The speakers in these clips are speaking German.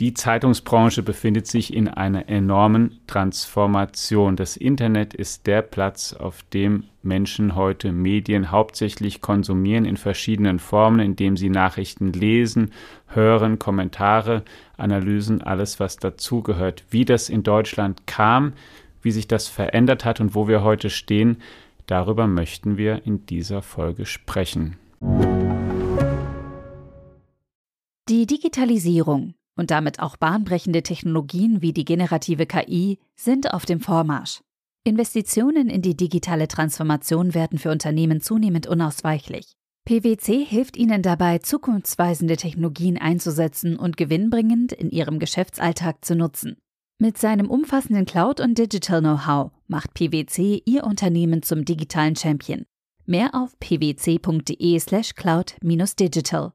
Die Zeitungsbranche befindet sich in einer enormen Transformation. Das Internet ist der Platz, auf dem Menschen heute Medien hauptsächlich konsumieren in verschiedenen Formen, indem sie Nachrichten lesen, hören, Kommentare, Analysen, alles was dazugehört. Wie das in Deutschland kam, wie sich das verändert hat und wo wir heute stehen, darüber möchten wir in dieser Folge sprechen. Die Digitalisierung und damit auch bahnbrechende Technologien wie die generative KI sind auf dem Vormarsch. Investitionen in die digitale Transformation werden für Unternehmen zunehmend unausweichlich. PwC hilft ihnen dabei, zukunftsweisende Technologien einzusetzen und gewinnbringend in ihrem Geschäftsalltag zu nutzen. Mit seinem umfassenden Cloud- und Digital-Know-how macht PwC ihr Unternehmen zum digitalen Champion. Mehr auf pwc.de/slash cloud-digital.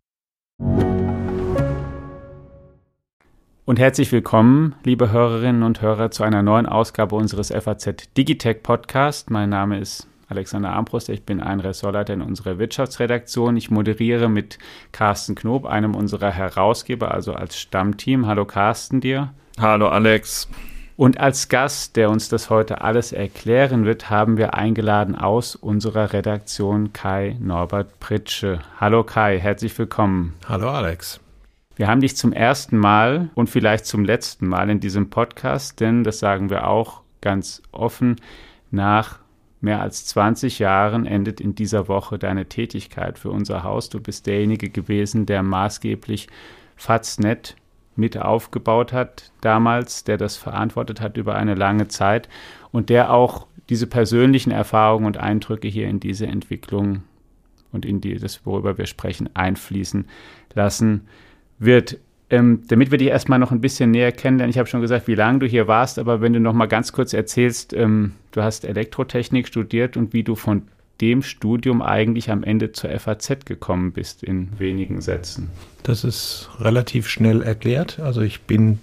Und herzlich willkommen, liebe Hörerinnen und Hörer, zu einer neuen Ausgabe unseres FAZ Digitech Podcast. Mein Name ist Alexander Armbruster, ich bin ein Ressortleiter in unserer Wirtschaftsredaktion. Ich moderiere mit Carsten Knob, einem unserer Herausgeber, also als Stammteam. Hallo Carsten dir. Hallo Alex. Und als Gast, der uns das heute alles erklären wird, haben wir eingeladen aus unserer Redaktion Kai Norbert Pritsche. Hallo Kai, herzlich willkommen. Hallo Alex. Wir haben dich zum ersten Mal und vielleicht zum letzten Mal in diesem Podcast, denn das sagen wir auch ganz offen, nach mehr als 20 Jahren endet in dieser Woche deine Tätigkeit für unser Haus. Du bist derjenige gewesen, der maßgeblich Faznet mit aufgebaut hat damals, der das verantwortet hat über eine lange Zeit und der auch diese persönlichen Erfahrungen und Eindrücke hier in diese Entwicklung und in die, das, worüber wir sprechen, einfließen lassen wird. Ähm, damit wir dich erstmal noch ein bisschen näher kennenlernen, ich habe schon gesagt, wie lange du hier warst, aber wenn du noch mal ganz kurz erzählst, ähm, du hast Elektrotechnik studiert und wie du von dem Studium eigentlich am Ende zur FAZ gekommen bist, in wenigen Sätzen. Das ist relativ schnell erklärt. Also ich bin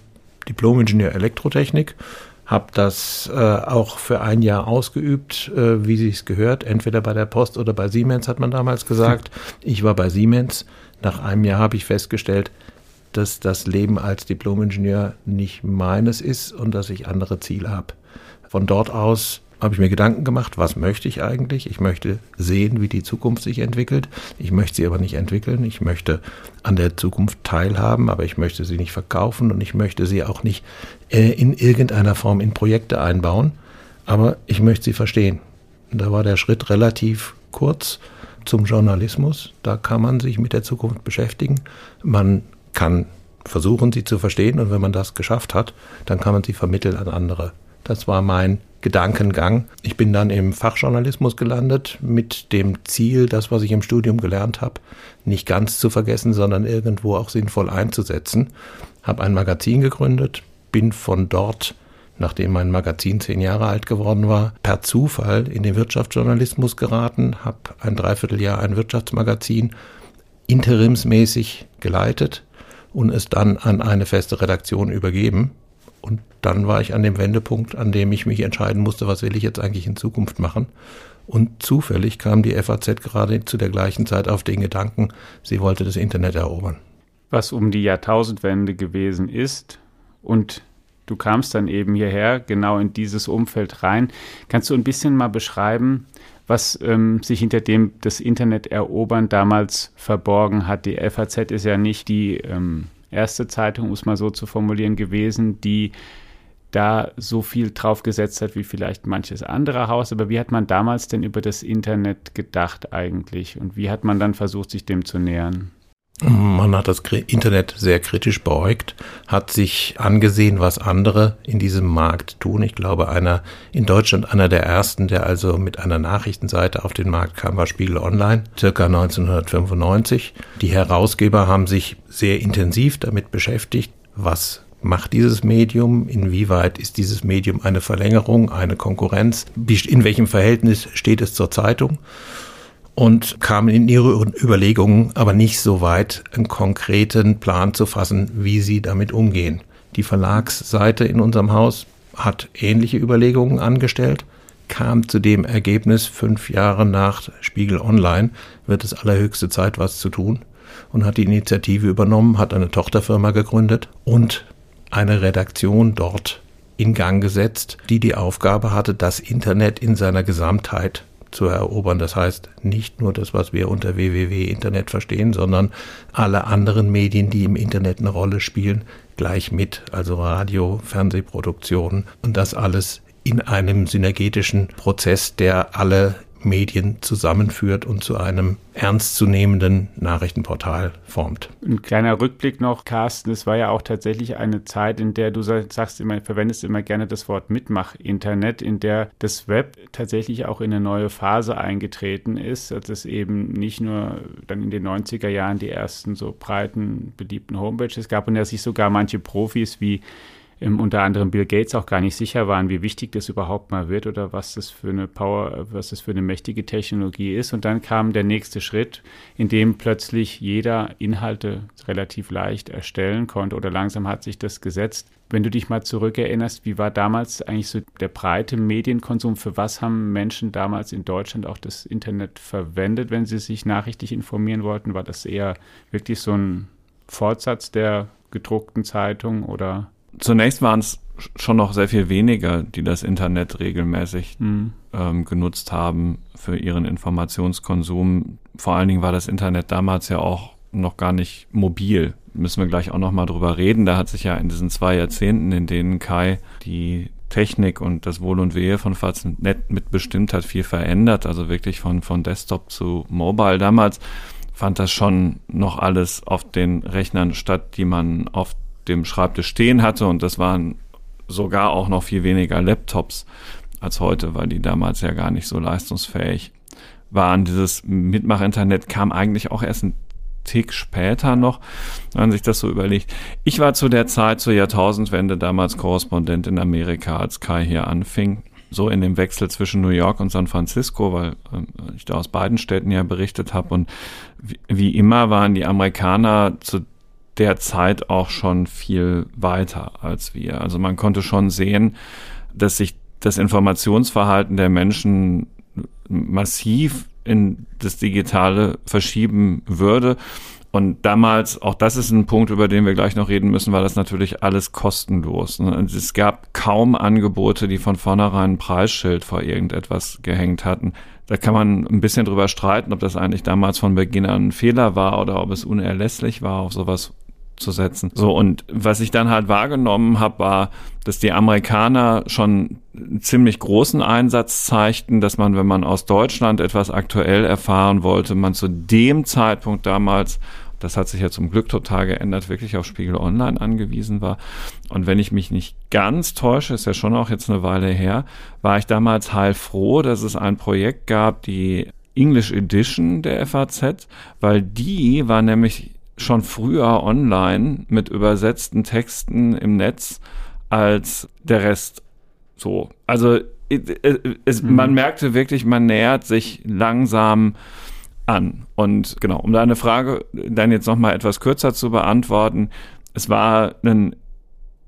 Diplom-Ingenieur Elektrotechnik, habe das äh, auch für ein Jahr ausgeübt, äh, wie sich gehört, entweder bei der Post oder bei Siemens, hat man damals gesagt. Ich war bei Siemens. Nach einem Jahr habe ich festgestellt, dass das Leben als Diplomingenieur nicht meines ist und dass ich andere Ziele habe. Von dort aus habe ich mir Gedanken gemacht, was möchte ich eigentlich? Ich möchte sehen, wie die Zukunft sich entwickelt. Ich möchte sie aber nicht entwickeln. Ich möchte an der Zukunft teilhaben, aber ich möchte sie nicht verkaufen und ich möchte sie auch nicht äh, in irgendeiner Form in Projekte einbauen. Aber ich möchte sie verstehen. Da war der Schritt relativ kurz zum Journalismus. Da kann man sich mit der Zukunft beschäftigen. Man kann versuchen, sie zu verstehen und wenn man das geschafft hat, dann kann man sie vermitteln an andere. Das war mein Gedankengang. Ich bin dann im Fachjournalismus gelandet mit dem Ziel, das, was ich im Studium gelernt habe, nicht ganz zu vergessen, sondern irgendwo auch sinnvoll einzusetzen. Habe ein Magazin gegründet, bin von dort nachdem mein Magazin zehn Jahre alt geworden war, per Zufall in den Wirtschaftsjournalismus geraten, habe ein Dreivierteljahr ein Wirtschaftsmagazin interimsmäßig geleitet und es dann an eine feste Redaktion übergeben. Und dann war ich an dem Wendepunkt, an dem ich mich entscheiden musste, was will ich jetzt eigentlich in Zukunft machen. Und zufällig kam die FAZ gerade zu der gleichen Zeit auf den Gedanken, sie wollte das Internet erobern. Was um die Jahrtausendwende gewesen ist und du kamst dann eben hierher, genau in dieses Umfeld rein. Kannst du ein bisschen mal beschreiben, was ähm, sich hinter dem das Internet erobern damals verborgen hat? Die FAZ ist ja nicht die ähm, erste Zeitung, um es mal so zu formulieren, gewesen, die da so viel drauf gesetzt hat wie vielleicht manches andere Haus. Aber wie hat man damals denn über das Internet gedacht eigentlich? Und wie hat man dann versucht, sich dem zu nähern? Man hat das Internet sehr kritisch beäugt, hat sich angesehen, was andere in diesem Markt tun. Ich glaube, einer in Deutschland einer der ersten, der also mit einer Nachrichtenseite auf den Markt kam, war Spiegel Online, circa 1995. Die Herausgeber haben sich sehr intensiv damit beschäftigt, was macht dieses Medium? Inwieweit ist dieses Medium eine Verlängerung, eine Konkurrenz? In welchem Verhältnis steht es zur Zeitung? Und kamen in ihre Überlegungen aber nicht so weit, einen konkreten Plan zu fassen, wie sie damit umgehen. Die Verlagsseite in unserem Haus hat ähnliche Überlegungen angestellt, kam zu dem Ergebnis, fünf Jahre nach Spiegel Online wird es allerhöchste Zeit, was zu tun. und hat die Initiative übernommen, hat eine Tochterfirma gegründet und eine Redaktion dort in Gang gesetzt, die die Aufgabe hatte, das Internet in seiner Gesamtheit zu erobern. Das heißt, nicht nur das, was wir unter www Internet verstehen, sondern alle anderen Medien, die im Internet eine Rolle spielen, gleich mit. Also Radio, Fernsehproduktionen und das alles in einem synergetischen Prozess, der alle Medien zusammenführt und zu einem ernstzunehmenden Nachrichtenportal formt. Ein kleiner Rückblick noch, Carsten, es war ja auch tatsächlich eine Zeit, in der du sagst immer, verwendest immer gerne das Wort Mitmach-Internet, in der das Web tatsächlich auch in eine neue Phase eingetreten ist, dass es eben nicht nur dann in den 90er Jahren die ersten so breiten, beliebten Homepages gab und dass sich sogar manche Profis wie ähm, unter anderem Bill Gates auch gar nicht sicher waren, wie wichtig das überhaupt mal wird oder was das für eine Power, was das für eine mächtige Technologie ist. Und dann kam der nächste Schritt, in dem plötzlich jeder Inhalte relativ leicht erstellen konnte oder langsam hat sich das gesetzt. Wenn du dich mal zurückerinnerst, wie war damals eigentlich so der breite Medienkonsum? Für was haben Menschen damals in Deutschland auch das Internet verwendet, wenn sie sich nachrichtig informieren wollten? War das eher wirklich so ein Fortsatz der gedruckten Zeitung oder zunächst waren es schon noch sehr viel weniger, die das Internet regelmäßig mhm. ähm, genutzt haben für ihren Informationskonsum. Vor allen Dingen war das Internet damals ja auch noch gar nicht mobil. Müssen wir gleich auch noch mal drüber reden. Da hat sich ja in diesen zwei Jahrzehnten, in denen Kai die Technik und das Wohl und Wehe von Faznet mitbestimmt hat, viel verändert. Also wirklich von, von Desktop zu Mobile. Damals fand das schon noch alles auf den Rechnern statt, die man auf dem Schreibtisch stehen hatte und das waren sogar auch noch viel weniger Laptops als heute, weil die damals ja gar nicht so leistungsfähig waren. Dieses Mitmach-Internet kam eigentlich auch erst ein Tick später noch, wenn man sich das so überlegt. Ich war zu der Zeit, zur Jahrtausendwende, damals Korrespondent in Amerika, als Kai hier anfing. So in dem Wechsel zwischen New York und San Francisco, weil äh, ich da aus beiden Städten ja berichtet habe. Und wie, wie immer waren die Amerikaner zu der Zeit auch schon viel weiter als wir. Also man konnte schon sehen, dass sich das Informationsverhalten der Menschen massiv in das Digitale verschieben würde. Und damals, auch das ist ein Punkt, über den wir gleich noch reden müssen, war das natürlich alles kostenlos. Es gab kaum Angebote, die von vornherein ein Preisschild vor irgendetwas gehängt hatten. Da kann man ein bisschen drüber streiten, ob das eigentlich damals von Beginn an ein Fehler war oder ob es unerlässlich war, auf sowas setzen. So, und was ich dann halt wahrgenommen habe, war, dass die Amerikaner schon ziemlich großen Einsatz zeigten, dass man, wenn man aus Deutschland etwas aktuell erfahren wollte, man zu dem Zeitpunkt damals das hat sich ja zum Glück total geändert, wirklich auf Spiegel Online angewiesen war. Und wenn ich mich nicht ganz täusche, ist ja schon auch jetzt eine Weile her, war ich damals heilfroh, dass es ein Projekt gab, die English Edition der FAZ, weil die war nämlich schon früher online mit übersetzten Texten im Netz als der Rest. So. Also es, mhm. man merkte wirklich, man nähert sich langsam an. Und genau, um deine Frage dann jetzt nochmal etwas kürzer zu beantworten, es war ein,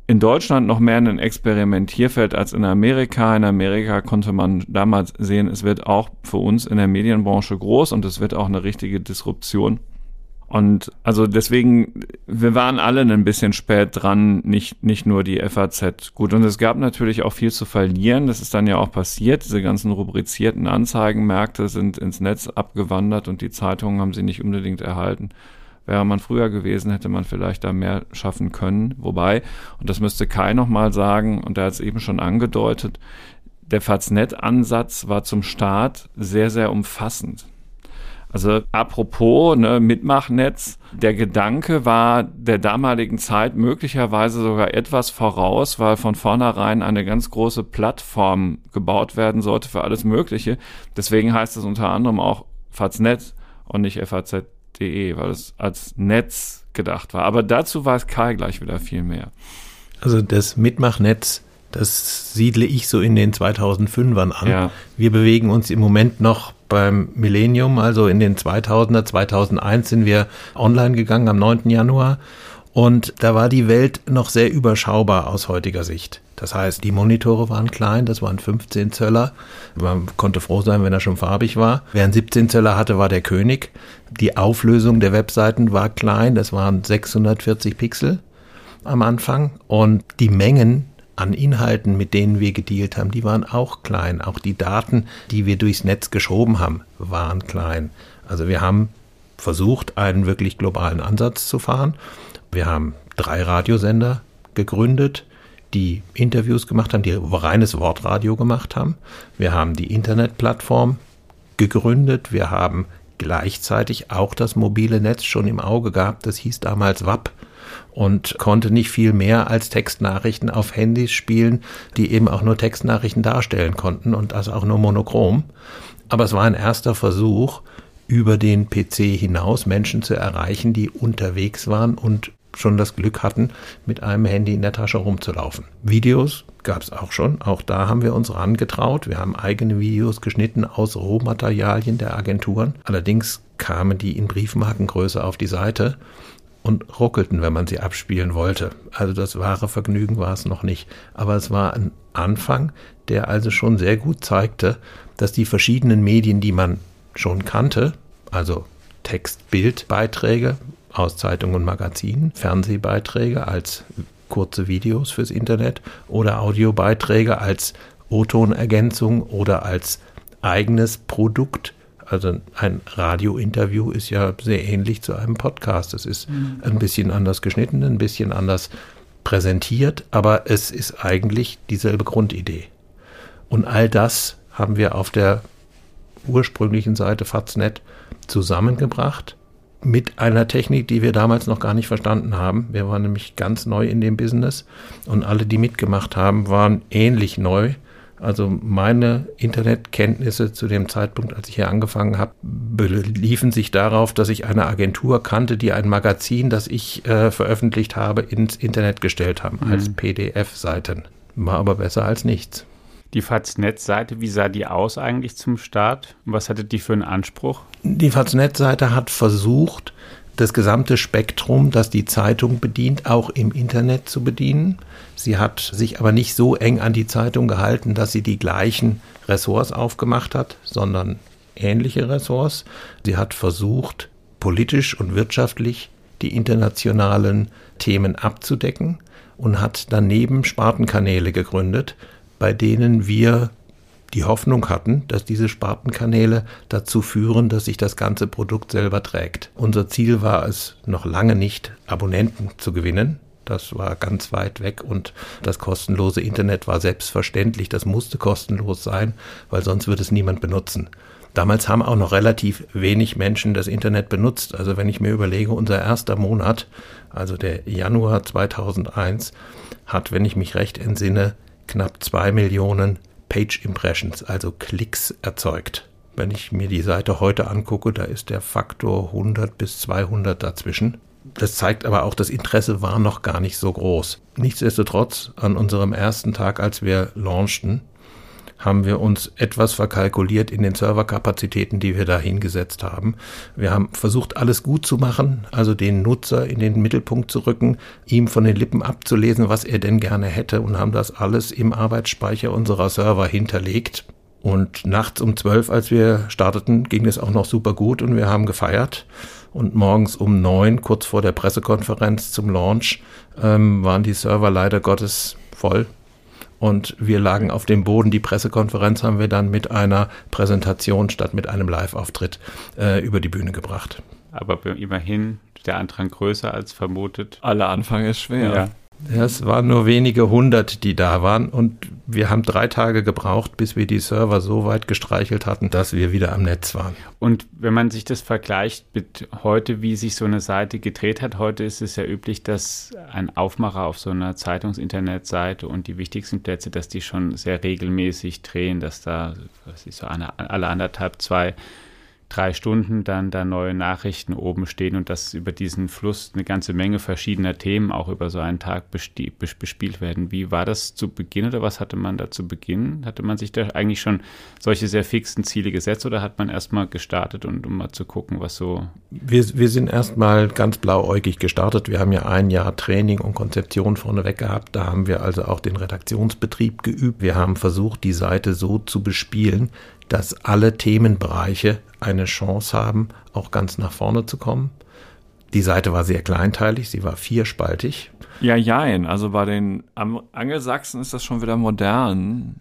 in Deutschland noch mehr ein Experimentierfeld als in Amerika. In Amerika konnte man damals sehen, es wird auch für uns in der Medienbranche groß und es wird auch eine richtige Disruption. Und also deswegen, wir waren alle ein bisschen spät dran, nicht, nicht nur die FAZ. Gut, und es gab natürlich auch viel zu verlieren. Das ist dann ja auch passiert. Diese ganzen rubrizierten Anzeigenmärkte sind ins Netz abgewandert und die Zeitungen haben sie nicht unbedingt erhalten. Wäre man früher gewesen, hätte man vielleicht da mehr schaffen können. Wobei, und das müsste Kai nochmal sagen, und er hat es eben schon angedeutet, der Faznet-Ansatz war zum Start sehr, sehr umfassend. Also apropos ne, Mitmachnetz, der Gedanke war der damaligen Zeit möglicherweise sogar etwas voraus, weil von vornherein eine ganz große Plattform gebaut werden sollte für alles Mögliche. Deswegen heißt es unter anderem auch Faznet und nicht FAZ.de, weil es als Netz gedacht war. Aber dazu weiß Kai gleich wieder viel mehr. Also das Mitmachnetz das siedle ich so in den 2005ern an. Ja. Wir bewegen uns im Moment noch beim Millennium, also in den 2000er, 2001 sind wir online gegangen am 9. Januar. Und da war die Welt noch sehr überschaubar aus heutiger Sicht. Das heißt, die Monitore waren klein, das waren 15 Zöller. Man konnte froh sein, wenn er schon farbig war. Wer einen 17 Zöller hatte, war der König. Die Auflösung der Webseiten war klein, das waren 640 Pixel am Anfang. Und die Mengen an Inhalten, mit denen wir gedealt haben, die waren auch klein. Auch die Daten, die wir durchs Netz geschoben haben, waren klein. Also wir haben versucht, einen wirklich globalen Ansatz zu fahren. Wir haben drei Radiosender gegründet, die Interviews gemacht haben, die reines Wortradio gemacht haben. Wir haben die Internetplattform gegründet. Wir haben gleichzeitig auch das mobile Netz schon im Auge gehabt. Das hieß damals WAP und konnte nicht viel mehr als Textnachrichten auf Handys spielen, die eben auch nur Textnachrichten darstellen konnten und das auch nur monochrom. Aber es war ein erster Versuch, über den PC hinaus Menschen zu erreichen, die unterwegs waren und schon das Glück hatten, mit einem Handy in der Tasche rumzulaufen. Videos gab es auch schon. Auch da haben wir uns rangetraut. Wir haben eigene Videos geschnitten aus Rohmaterialien der Agenturen. Allerdings kamen die in Briefmarkengröße auf die Seite und ruckelten, wenn man sie abspielen wollte. Also das wahre Vergnügen war es noch nicht. Aber es war ein Anfang, der also schon sehr gut zeigte, dass die verschiedenen Medien, die man schon kannte, also Text, Bild, Beiträge aus Zeitungen und Magazinen, Fernsehbeiträge als kurze Videos fürs Internet oder Audiobeiträge als O-Ton-Ergänzung oder als eigenes Produkt. Also ein Radiointerview ist ja sehr ähnlich zu einem Podcast. Es ist mhm. ein bisschen anders geschnitten, ein bisschen anders präsentiert, aber es ist eigentlich dieselbe Grundidee. Und all das haben wir auf der ursprünglichen Seite Faznet zusammengebracht mit einer Technik, die wir damals noch gar nicht verstanden haben. Wir waren nämlich ganz neu in dem Business und alle, die mitgemacht haben, waren ähnlich neu. Also meine Internetkenntnisse zu dem Zeitpunkt, als ich hier angefangen habe, beliefen sich darauf, dass ich eine Agentur kannte, die ein Magazin, das ich äh, veröffentlicht habe, ins Internet gestellt haben, mhm. als PDF-Seiten. War aber besser als nichts. Die Faznet-Seite, wie sah die aus eigentlich zum Start? Was hatte die für einen Anspruch? Die Faznet-Seite hat versucht, das gesamte Spektrum, das die Zeitung bedient, auch im Internet zu bedienen. Sie hat sich aber nicht so eng an die Zeitung gehalten, dass sie die gleichen Ressorts aufgemacht hat, sondern ähnliche Ressorts. Sie hat versucht, politisch und wirtschaftlich die internationalen Themen abzudecken und hat daneben Spartenkanäle gegründet, bei denen wir die Hoffnung hatten, dass diese Spartenkanäle dazu führen, dass sich das ganze Produkt selber trägt. Unser Ziel war es noch lange nicht, Abonnenten zu gewinnen. Das war ganz weit weg und das kostenlose Internet war selbstverständlich. Das musste kostenlos sein, weil sonst würde es niemand benutzen. Damals haben auch noch relativ wenig Menschen das Internet benutzt. Also wenn ich mir überlege, unser erster Monat, also der Januar 2001, hat, wenn ich mich recht entsinne, knapp zwei Millionen Page Impressions, also Klicks erzeugt. Wenn ich mir die Seite heute angucke, da ist der Faktor 100 bis 200 dazwischen. Das zeigt aber auch, das Interesse war noch gar nicht so groß. Nichtsdestotrotz, an unserem ersten Tag, als wir launchten, haben wir uns etwas verkalkuliert in den Serverkapazitäten, die wir da hingesetzt haben. Wir haben versucht, alles gut zu machen, also den Nutzer in den Mittelpunkt zu rücken, ihm von den Lippen abzulesen, was er denn gerne hätte und haben das alles im Arbeitsspeicher unserer Server hinterlegt. Und nachts um zwölf, als wir starteten, ging es auch noch super gut und wir haben gefeiert. Und morgens um neun, kurz vor der Pressekonferenz zum Launch, ähm, waren die Server leider Gottes voll und wir lagen auf dem Boden. Die Pressekonferenz haben wir dann mit einer Präsentation statt mit einem Live-Auftritt äh, über die Bühne gebracht. Aber immerhin der Andrang größer als vermutet. Aller Anfang ist schwer. Ja. Es waren nur wenige hundert, die da waren und wir haben drei Tage gebraucht, bis wir die Server so weit gestreichelt hatten, dass wir wieder am Netz waren. Und wenn man sich das vergleicht mit heute, wie sich so eine Seite gedreht hat, heute ist es ja üblich, dass ein Aufmacher auf so einer Zeitungs-Internetseite und die wichtigsten Plätze, dass die schon sehr regelmäßig drehen, dass da was ist so eine, alle anderthalb, zwei drei Stunden dann da neue Nachrichten oben stehen und dass über diesen Fluss eine ganze Menge verschiedener Themen auch über so einen Tag bespielt werden. Wie war das zu Beginn oder was hatte man da zu Beginn? Hatte man sich da eigentlich schon solche sehr fixen Ziele gesetzt oder hat man erstmal gestartet und um mal zu gucken, was so. Wir, wir sind erstmal ganz blauäugig gestartet. Wir haben ja ein Jahr Training und Konzeption vorneweg gehabt. Da haben wir also auch den Redaktionsbetrieb geübt. Wir haben versucht, die Seite so zu bespielen, dass alle Themenbereiche eine Chance haben, auch ganz nach vorne zu kommen. Die Seite war sehr kleinteilig, sie war vierspaltig. Ja, jein. Also bei den Angelsachsen ist das schon wieder modern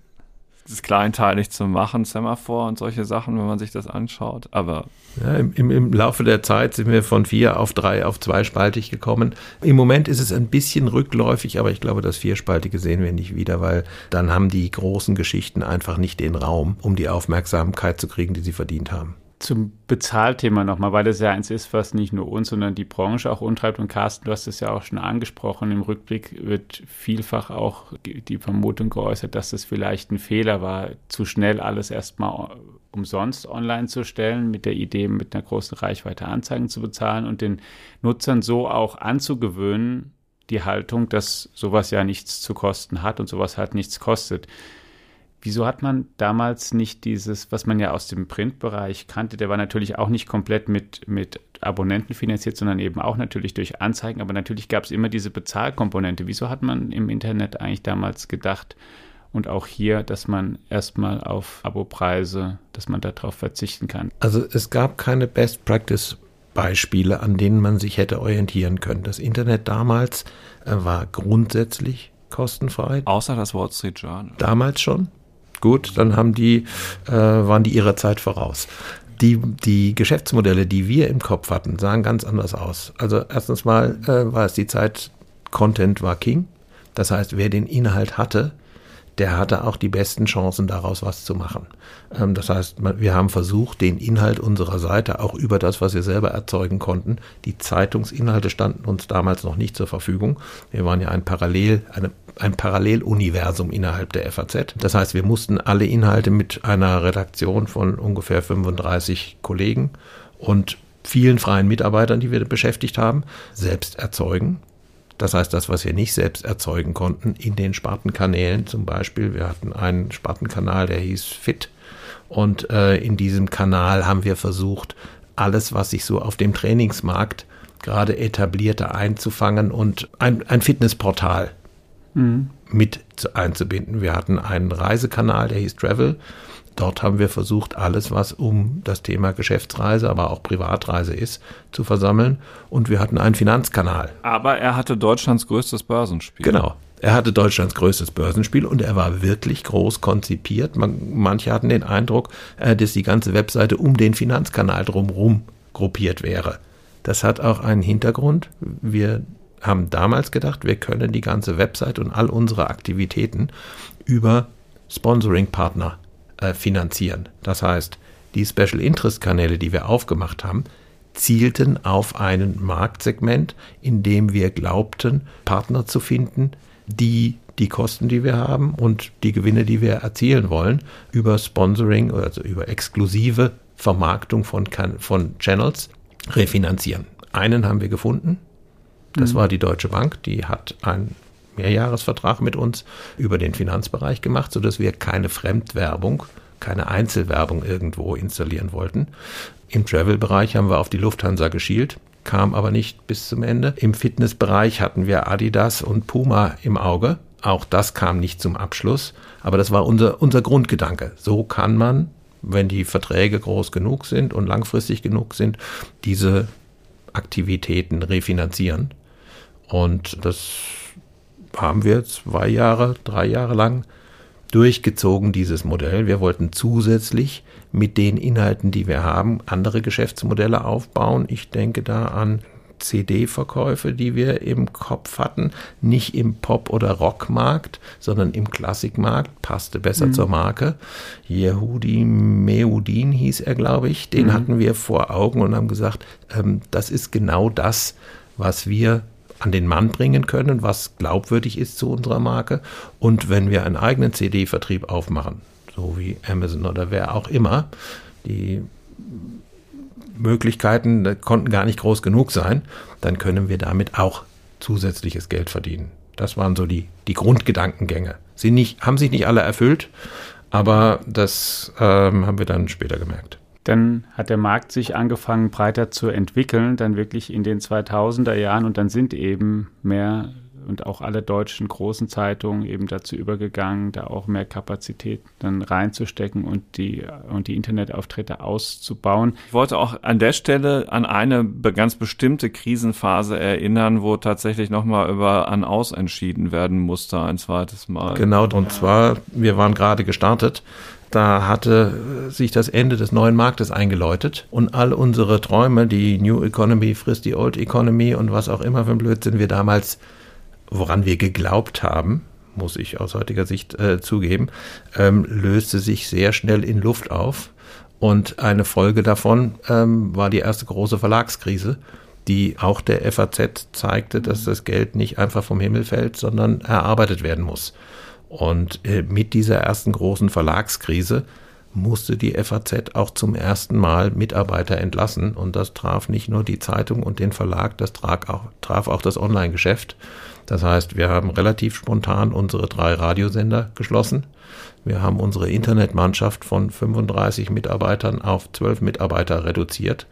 das kleinteilig zu machen, Semaphore und solche Sachen, wenn man sich das anschaut. Aber ja, im, im, im, Laufe der Zeit sind wir von vier auf drei auf zweispaltig gekommen. Im Moment ist es ein bisschen rückläufig, aber ich glaube, das Vierspaltige sehen wir nicht wieder, weil dann haben die großen Geschichten einfach nicht den Raum, um die Aufmerksamkeit zu kriegen, die sie verdient haben zum Bezahlthema nochmal, weil das ja eins ist, was nicht nur uns, sondern die Branche auch untreibt. Und Carsten, du hast es ja auch schon angesprochen, im Rückblick wird vielfach auch die Vermutung geäußert, dass es vielleicht ein Fehler war, zu schnell alles erstmal umsonst online zu stellen, mit der Idee, mit einer großen Reichweite Anzeigen zu bezahlen und den Nutzern so auch anzugewöhnen, die Haltung, dass sowas ja nichts zu kosten hat und sowas halt nichts kostet. Wieso hat man damals nicht dieses, was man ja aus dem Printbereich kannte, der war natürlich auch nicht komplett mit, mit Abonnenten finanziert, sondern eben auch natürlich durch Anzeigen, aber natürlich gab es immer diese Bezahlkomponente. Wieso hat man im Internet eigentlich damals gedacht und auch hier, dass man erstmal auf Abopreise, dass man darauf verzichten kann? Also es gab keine Best Practice Beispiele, an denen man sich hätte orientieren können. Das Internet damals äh, war grundsätzlich kostenfrei. Außer das Wall Street Journal. Damals schon. Gut, dann haben die, äh, waren die ihrer Zeit voraus. Die, die Geschäftsmodelle, die wir im Kopf hatten, sahen ganz anders aus. Also erstens mal äh, war es die Zeit, Content war King. Das heißt, wer den Inhalt hatte, der hatte auch die besten Chancen, daraus was zu machen. Ähm, das heißt, wir haben versucht, den Inhalt unserer Seite auch über das, was wir selber erzeugen konnten. Die Zeitungsinhalte standen uns damals noch nicht zur Verfügung. Wir waren ja ein Parallel, eine, ein Paralleluniversum innerhalb der FAZ. Das heißt, wir mussten alle Inhalte mit einer Redaktion von ungefähr 35 Kollegen und vielen freien Mitarbeitern, die wir beschäftigt haben, selbst erzeugen. Das heißt, das, was wir nicht selbst erzeugen konnten, in den Spartenkanälen zum Beispiel. Wir hatten einen Spartenkanal, der hieß Fit. Und äh, in diesem Kanal haben wir versucht, alles, was sich so auf dem Trainingsmarkt gerade etablierte, einzufangen und ein, ein Fitnessportal mhm. mit einzubinden. Wir hatten einen Reisekanal, der hieß Travel. Dort haben wir versucht, alles, was um das Thema Geschäftsreise, aber auch Privatreise ist, zu versammeln. Und wir hatten einen Finanzkanal. Aber er hatte Deutschlands größtes Börsenspiel. Genau. Er hatte Deutschlands größtes Börsenspiel und er war wirklich groß konzipiert. Man, manche hatten den Eindruck, äh, dass die ganze Webseite um den Finanzkanal drumherum gruppiert wäre. Das hat auch einen Hintergrund. Wir haben damals gedacht, wir können die ganze Website und all unsere Aktivitäten über Sponsoring-Partner äh, finanzieren. Das heißt, die Special Interest Kanäle, die wir aufgemacht haben, zielten auf ein Marktsegment, in dem wir glaubten, Partner zu finden, die die Kosten, die wir haben und die Gewinne, die wir erzielen wollen, über Sponsoring, also über exklusive Vermarktung von, von Channels refinanzieren. Einen haben wir gefunden. Das mhm. war die Deutsche Bank. Die hat einen Mehrjahresvertrag mit uns über den Finanzbereich gemacht, sodass wir keine Fremdwerbung, keine Einzelwerbung irgendwo installieren wollten. Im Travel-Bereich haben wir auf die Lufthansa geschielt, kam aber nicht bis zum Ende. Im Fitnessbereich hatten wir Adidas und Puma im Auge. Auch das kam nicht zum Abschluss, aber das war unser, unser Grundgedanke. So kann man, wenn die Verträge groß genug sind und langfristig genug sind, diese Aktivitäten refinanzieren. Und das haben wir zwei Jahre, drei Jahre lang durchgezogen, dieses Modell. Wir wollten zusätzlich mit den Inhalten, die wir haben, andere Geschäftsmodelle aufbauen. Ich denke da an CD-Verkäufe, die wir im Kopf hatten, nicht im Pop- oder Rockmarkt, sondern im Klassikmarkt, passte besser mhm. zur Marke. Yehudi Meudin hieß er, glaube ich. Den mhm. hatten wir vor Augen und haben gesagt, ähm, das ist genau das, was wir an den Mann bringen können, was glaubwürdig ist zu unserer Marke. Und wenn wir einen eigenen CD-Vertrieb aufmachen, so wie Amazon oder wer auch immer, die Möglichkeiten konnten gar nicht groß genug sein, dann können wir damit auch zusätzliches Geld verdienen. Das waren so die, die Grundgedankengänge. Sie nicht, haben sich nicht alle erfüllt, aber das ähm, haben wir dann später gemerkt. Dann hat der Markt sich angefangen breiter zu entwickeln, dann wirklich in den 2000er Jahren und dann sind eben mehr und auch alle deutschen großen Zeitungen eben dazu übergegangen, da auch mehr Kapazität dann reinzustecken und die, und die Internetauftritte auszubauen. Ich wollte auch an der Stelle an eine ganz bestimmte Krisenphase erinnern, wo tatsächlich nochmal über An-Aus entschieden werden musste, ein zweites Mal. Genau, und zwar, wir waren gerade gestartet da hatte sich das Ende des neuen Marktes eingeläutet und all unsere Träume, die New Economy frisst die Old Economy und was auch immer für ein Blödsinn wir damals woran wir geglaubt haben, muss ich aus heutiger Sicht äh, zugeben, ähm, löste sich sehr schnell in Luft auf. Und eine Folge davon ähm, war die erste große Verlagskrise, die auch der FAZ zeigte, dass das Geld nicht einfach vom Himmel fällt, sondern erarbeitet werden muss. Und äh, mit dieser ersten großen Verlagskrise musste die FAZ auch zum ersten Mal Mitarbeiter entlassen. Und das traf nicht nur die Zeitung und den Verlag, das traf auch, traf auch das Online-Geschäft. Das heißt, wir haben relativ spontan unsere drei Radiosender geschlossen. Wir haben unsere Internetmannschaft von 35 Mitarbeitern auf 12 Mitarbeiter reduziert.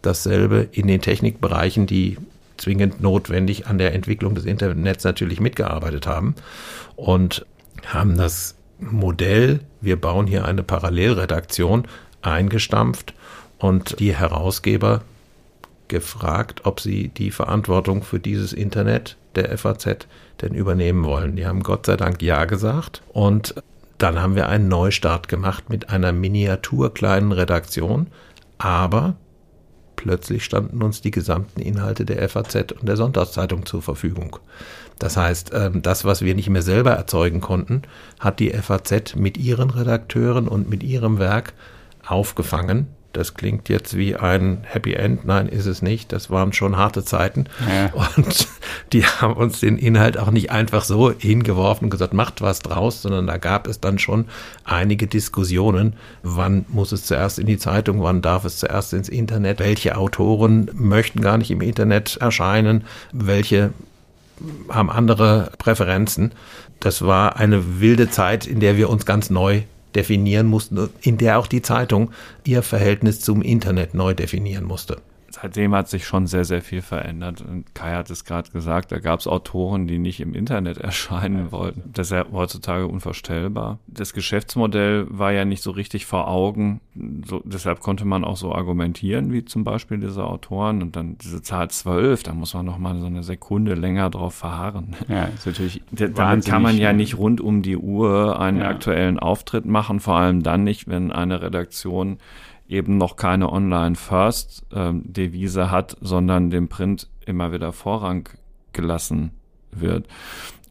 Dasselbe in den Technikbereichen, die zwingend notwendig an der Entwicklung des Internets natürlich mitgearbeitet haben und haben das Modell, wir bauen hier eine Parallelredaktion, eingestampft und die Herausgeber gefragt, ob sie die Verantwortung für dieses Internet der FAZ denn übernehmen wollen. Die haben Gott sei Dank Ja gesagt und dann haben wir einen Neustart gemacht mit einer miniaturkleinen Redaktion, aber plötzlich standen uns die gesamten Inhalte der FAZ und der Sonntagszeitung zur Verfügung. Das heißt, ähm, das, was wir nicht mehr selber erzeugen konnten, hat die FAZ mit ihren Redakteuren und mit ihrem Werk aufgefangen das klingt jetzt wie ein Happy End. Nein, ist es nicht. Das waren schon harte Zeiten. Ja. Und die haben uns den Inhalt auch nicht einfach so hingeworfen und gesagt, macht was draus, sondern da gab es dann schon einige Diskussionen. Wann muss es zuerst in die Zeitung? Wann darf es zuerst ins Internet? Welche Autoren möchten gar nicht im Internet erscheinen? Welche haben andere Präferenzen? Das war eine wilde Zeit, in der wir uns ganz neu definieren mussten, in der auch die Zeitung ihr Verhältnis zum Internet neu definieren musste seitdem hat sich schon sehr, sehr viel verändert. Und Kai hat es gerade gesagt, da gab es Autoren, die nicht im Internet erscheinen wollten. Das ist ja heutzutage unvorstellbar. Das Geschäftsmodell war ja nicht so richtig vor Augen. So, deshalb konnte man auch so argumentieren, wie zum Beispiel diese Autoren. Und dann diese Zahl 12, da muss man noch mal so eine Sekunde länger drauf verharren. Ja, ist natürlich Dann kann man ja nicht rund um die Uhr einen ja. aktuellen Auftritt machen, vor allem dann nicht, wenn eine Redaktion eben noch keine Online-First-Devise hat, sondern dem Print immer wieder Vorrang gelassen wird.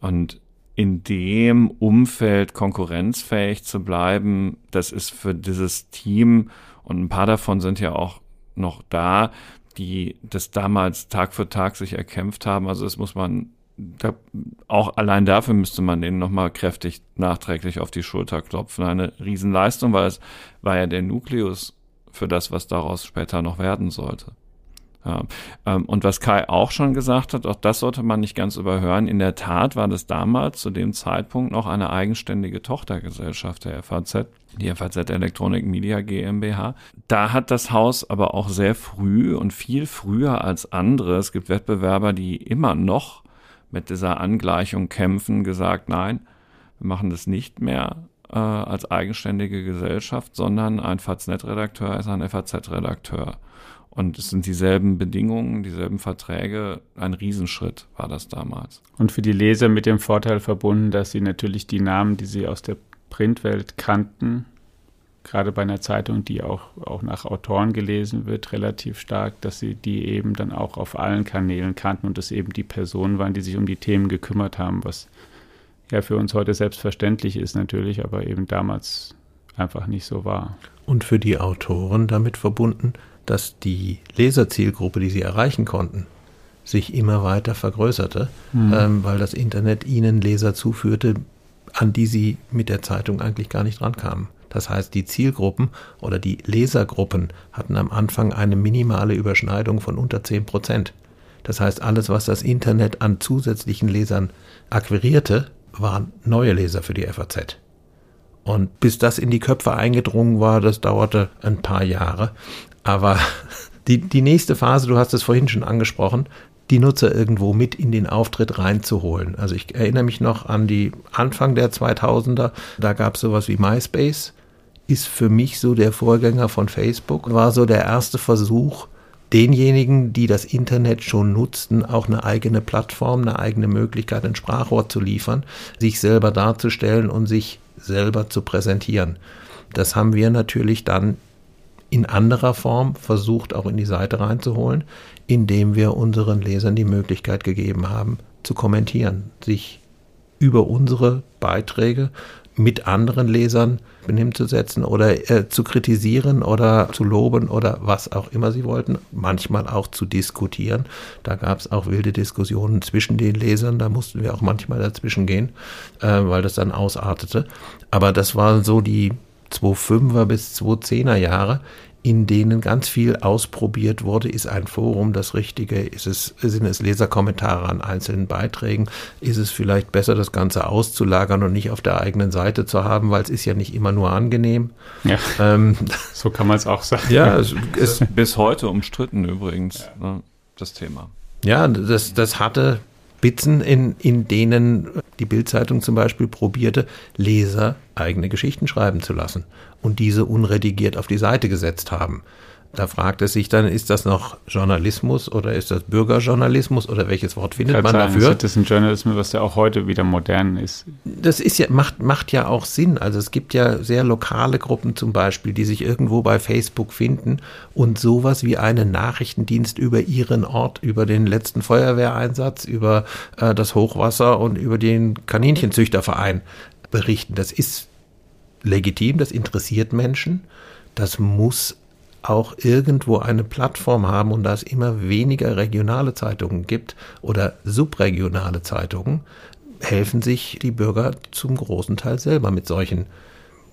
Und in dem Umfeld konkurrenzfähig zu bleiben, das ist für dieses Team, und ein paar davon sind ja auch noch da, die das damals Tag für Tag sich erkämpft haben. Also das muss man, da, auch allein dafür müsste man denen nochmal kräftig nachträglich auf die Schulter klopfen. Eine Riesenleistung, weil es war ja der Nukleus für das, was daraus später noch werden sollte. Ja. Ähm, und was Kai auch schon gesagt hat, auch das sollte man nicht ganz überhören. In der Tat war das damals zu dem Zeitpunkt noch eine eigenständige Tochtergesellschaft der FAZ, die FAZ Electronic Media GmbH. Da hat das Haus aber auch sehr früh und viel früher als andere, es gibt Wettbewerber, die immer noch mit dieser Angleichung kämpfen, gesagt, nein, wir machen das nicht mehr äh, als eigenständige Gesellschaft, sondern ein Faznet-Redakteur ist ein FAZ-Redakteur. Und es sind dieselben Bedingungen, dieselben Verträge. Ein Riesenschritt war das damals. Und für die Leser mit dem Vorteil verbunden, dass sie natürlich die Namen, die sie aus der Printwelt kannten, gerade bei einer Zeitung, die auch, auch nach Autoren gelesen wird, relativ stark, dass sie die eben dann auch auf allen Kanälen kannten und es eben die Personen waren, die sich um die Themen gekümmert haben, was ja für uns heute selbstverständlich ist natürlich, aber eben damals einfach nicht so war. Und für die Autoren damit verbunden, dass die Leserzielgruppe, die sie erreichen konnten, sich immer weiter vergrößerte, mhm. ähm, weil das Internet ihnen Leser zuführte, an die sie mit der Zeitung eigentlich gar nicht rankamen. Das heißt, die Zielgruppen oder die Lesergruppen hatten am Anfang eine minimale Überschneidung von unter 10 Prozent. Das heißt, alles, was das Internet an zusätzlichen Lesern akquirierte, waren neue Leser für die FAZ. Und bis das in die Köpfe eingedrungen war, das dauerte ein paar Jahre. Aber die, die nächste Phase, du hast es vorhin schon angesprochen, die Nutzer irgendwo mit in den Auftritt reinzuholen. Also ich erinnere mich noch an die Anfang der 2000er, da gab es sowas wie MySpace, ist für mich so der Vorgänger von Facebook, war so der erste Versuch, denjenigen, die das Internet schon nutzten, auch eine eigene Plattform, eine eigene Möglichkeit, ein Sprachrohr zu liefern, sich selber darzustellen und sich selber zu präsentieren. Das haben wir natürlich dann in anderer Form versucht, auch in die Seite reinzuholen, indem wir unseren Lesern die Möglichkeit gegeben haben, zu kommentieren, sich über unsere Beiträge mit anderen Lesern hinzusetzen oder äh, zu kritisieren oder zu loben oder was auch immer sie wollten, manchmal auch zu diskutieren. Da gab es auch wilde Diskussionen zwischen den Lesern, da mussten wir auch manchmal dazwischen gehen, äh, weil das dann ausartete. Aber das waren so die 2005er bis 2010er Jahre, in denen ganz viel ausprobiert wurde. Ist ein Forum das Richtige? Ist es, sind es Leserkommentare an einzelnen Beiträgen? Ist es vielleicht besser, das Ganze auszulagern und nicht auf der eigenen Seite zu haben, weil es ist ja nicht immer nur angenehm. Ja, ähm, so kann man es auch sagen. Ja, es ist bis heute umstritten übrigens, ja. ne, das Thema. Ja, das, das hatte Spitzen, in, in denen die Bildzeitung zum Beispiel probierte, Leser eigene Geschichten schreiben zu lassen und diese unredigiert auf die Seite gesetzt haben. Da fragt es sich dann, ist das noch Journalismus oder ist das Bürgerjournalismus oder welches Wort findet man sagen, dafür? Das ist ein Journalismus, was ja auch heute wieder modern ist. Das ist ja, macht, macht ja auch Sinn. Also es gibt ja sehr lokale Gruppen zum Beispiel, die sich irgendwo bei Facebook finden und sowas wie einen Nachrichtendienst über ihren Ort, über den letzten Feuerwehreinsatz, über äh, das Hochwasser und über den Kaninchenzüchterverein berichten. Das ist legitim, das interessiert Menschen. Das muss auch irgendwo eine Plattform haben und da es immer weniger regionale Zeitungen gibt oder subregionale Zeitungen, helfen sich die Bürger zum großen Teil selber mit solchen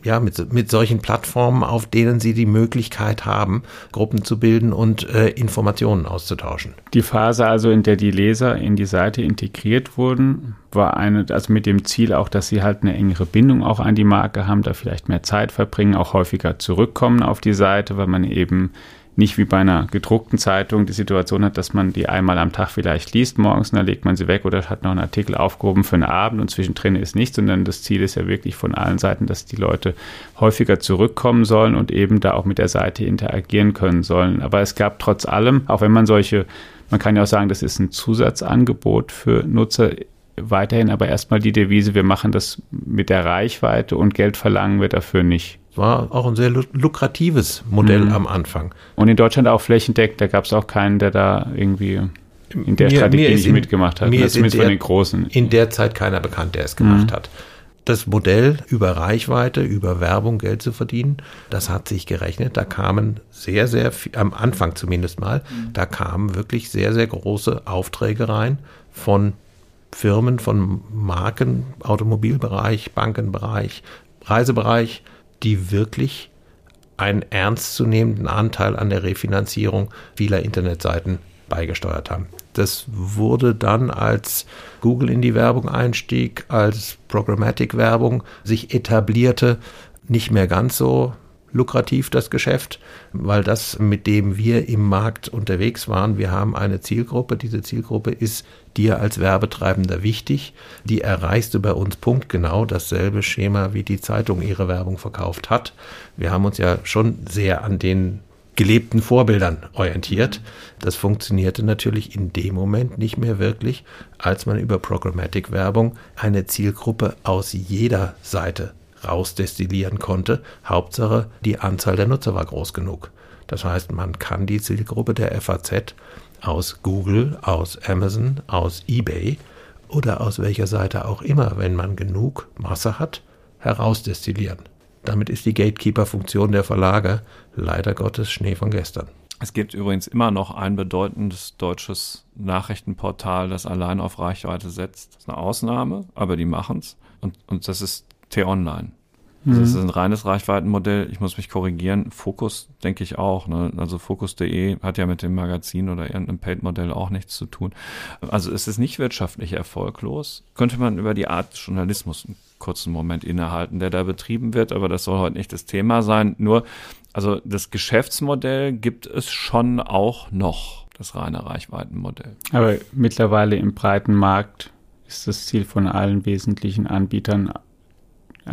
ja, mit, mit solchen Plattformen, auf denen sie die Möglichkeit haben, Gruppen zu bilden und äh, Informationen auszutauschen. Die Phase also, in der die Leser in die Seite integriert wurden, war eine, also mit dem Ziel auch, dass sie halt eine engere Bindung auch an die Marke haben, da vielleicht mehr Zeit verbringen, auch häufiger zurückkommen auf die Seite, weil man eben nicht wie bei einer gedruckten Zeitung die Situation hat, dass man die einmal am Tag vielleicht liest morgens und dann legt man sie weg oder hat noch einen Artikel aufgehoben für einen Abend und zwischendrin ist nichts, sondern das Ziel ist ja wirklich von allen Seiten, dass die Leute häufiger zurückkommen sollen und eben da auch mit der Seite interagieren können sollen. Aber es gab trotz allem, auch wenn man solche, man kann ja auch sagen, das ist ein Zusatzangebot für Nutzer, weiterhin aber erstmal die Devise, wir machen das mit der Reichweite und Geld verlangen wir dafür nicht. War auch ein sehr lukratives Modell mhm. am Anfang. Und in Deutschland auch flächendeckend, da gab es auch keinen, der da irgendwie in der mir, Strategie mir nicht in, mitgemacht hat. Mir ist zumindest der, von den Großen. In der Zeit keiner bekannt, der es gemacht mhm. hat. Das Modell über Reichweite, über Werbung Geld zu verdienen, das hat sich gerechnet. Da kamen sehr, sehr, viel, am Anfang zumindest mal, mhm. da kamen wirklich sehr, sehr große Aufträge rein von Firmen, von Marken, Automobilbereich, Bankenbereich, Reisebereich, die wirklich einen ernstzunehmenden Anteil an der Refinanzierung vieler Internetseiten beigesteuert haben. Das wurde dann, als Google in die Werbung einstieg, als Programmatic-Werbung sich etablierte, nicht mehr ganz so lukrativ, das Geschäft, weil das, mit dem wir im Markt unterwegs waren, wir haben eine Zielgruppe. Diese Zielgruppe ist dir als Werbetreibender wichtig. Die erreichst du bei uns punktgenau dasselbe Schema, wie die Zeitung ihre Werbung verkauft hat. Wir haben uns ja schon sehr an den gelebten Vorbildern orientiert. Das funktionierte natürlich in dem Moment nicht mehr wirklich, als man über Programmatic-Werbung eine Zielgruppe aus jeder Seite rausdestillieren konnte. Hauptsache, die Anzahl der Nutzer war groß genug. Das heißt, man kann die Zielgruppe der FAZ aus Google, aus Amazon, aus eBay oder aus welcher Seite auch immer, wenn man genug Masse hat, herausdestillieren. Damit ist die Gatekeeper-Funktion der Verlage leider Gottes Schnee von gestern. Es gibt übrigens immer noch ein bedeutendes deutsches Nachrichtenportal, das allein auf Reichweite setzt. Das ist eine Ausnahme, aber die machen es. Und, und das ist T-Online. Also mhm. Das ist ein reines Reichweitenmodell. Ich muss mich korrigieren. Fokus denke ich auch. Ne? Also Fokus.de hat ja mit dem Magazin oder irgendeinem Paid-Modell auch nichts zu tun. Also es ist nicht wirtschaftlich erfolglos. Könnte man über die Art Journalismus einen kurzen Moment innehalten, der da betrieben wird, aber das soll heute nicht das Thema sein. Nur, also das Geschäftsmodell gibt es schon auch noch, das reine Reichweitenmodell. Aber mittlerweile im breiten Markt ist das Ziel von allen wesentlichen Anbietern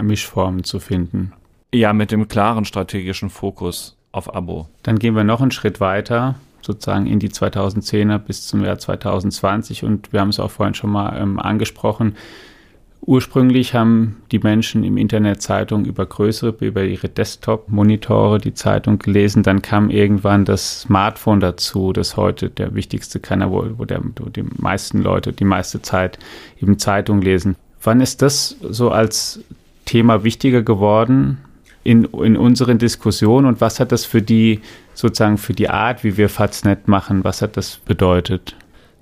Mischformen zu finden. Ja, mit dem klaren strategischen Fokus auf Abo. Dann gehen wir noch einen Schritt weiter, sozusagen in die 2010er bis zum Jahr 2020 und wir haben es auch vorhin schon mal ähm, angesprochen. Ursprünglich haben die Menschen im Internet Zeitungen über größere, über ihre Desktop-Monitore die Zeitung gelesen. Dann kam irgendwann das Smartphone dazu, das heute der wichtigste Kanal, wo, der, wo die meisten Leute die meiste Zeit eben Zeitung lesen. Wann ist das so als Thema wichtiger geworden in, in unseren Diskussionen und was hat das für die, sozusagen für die Art, wie wir Faznet machen, was hat das bedeutet?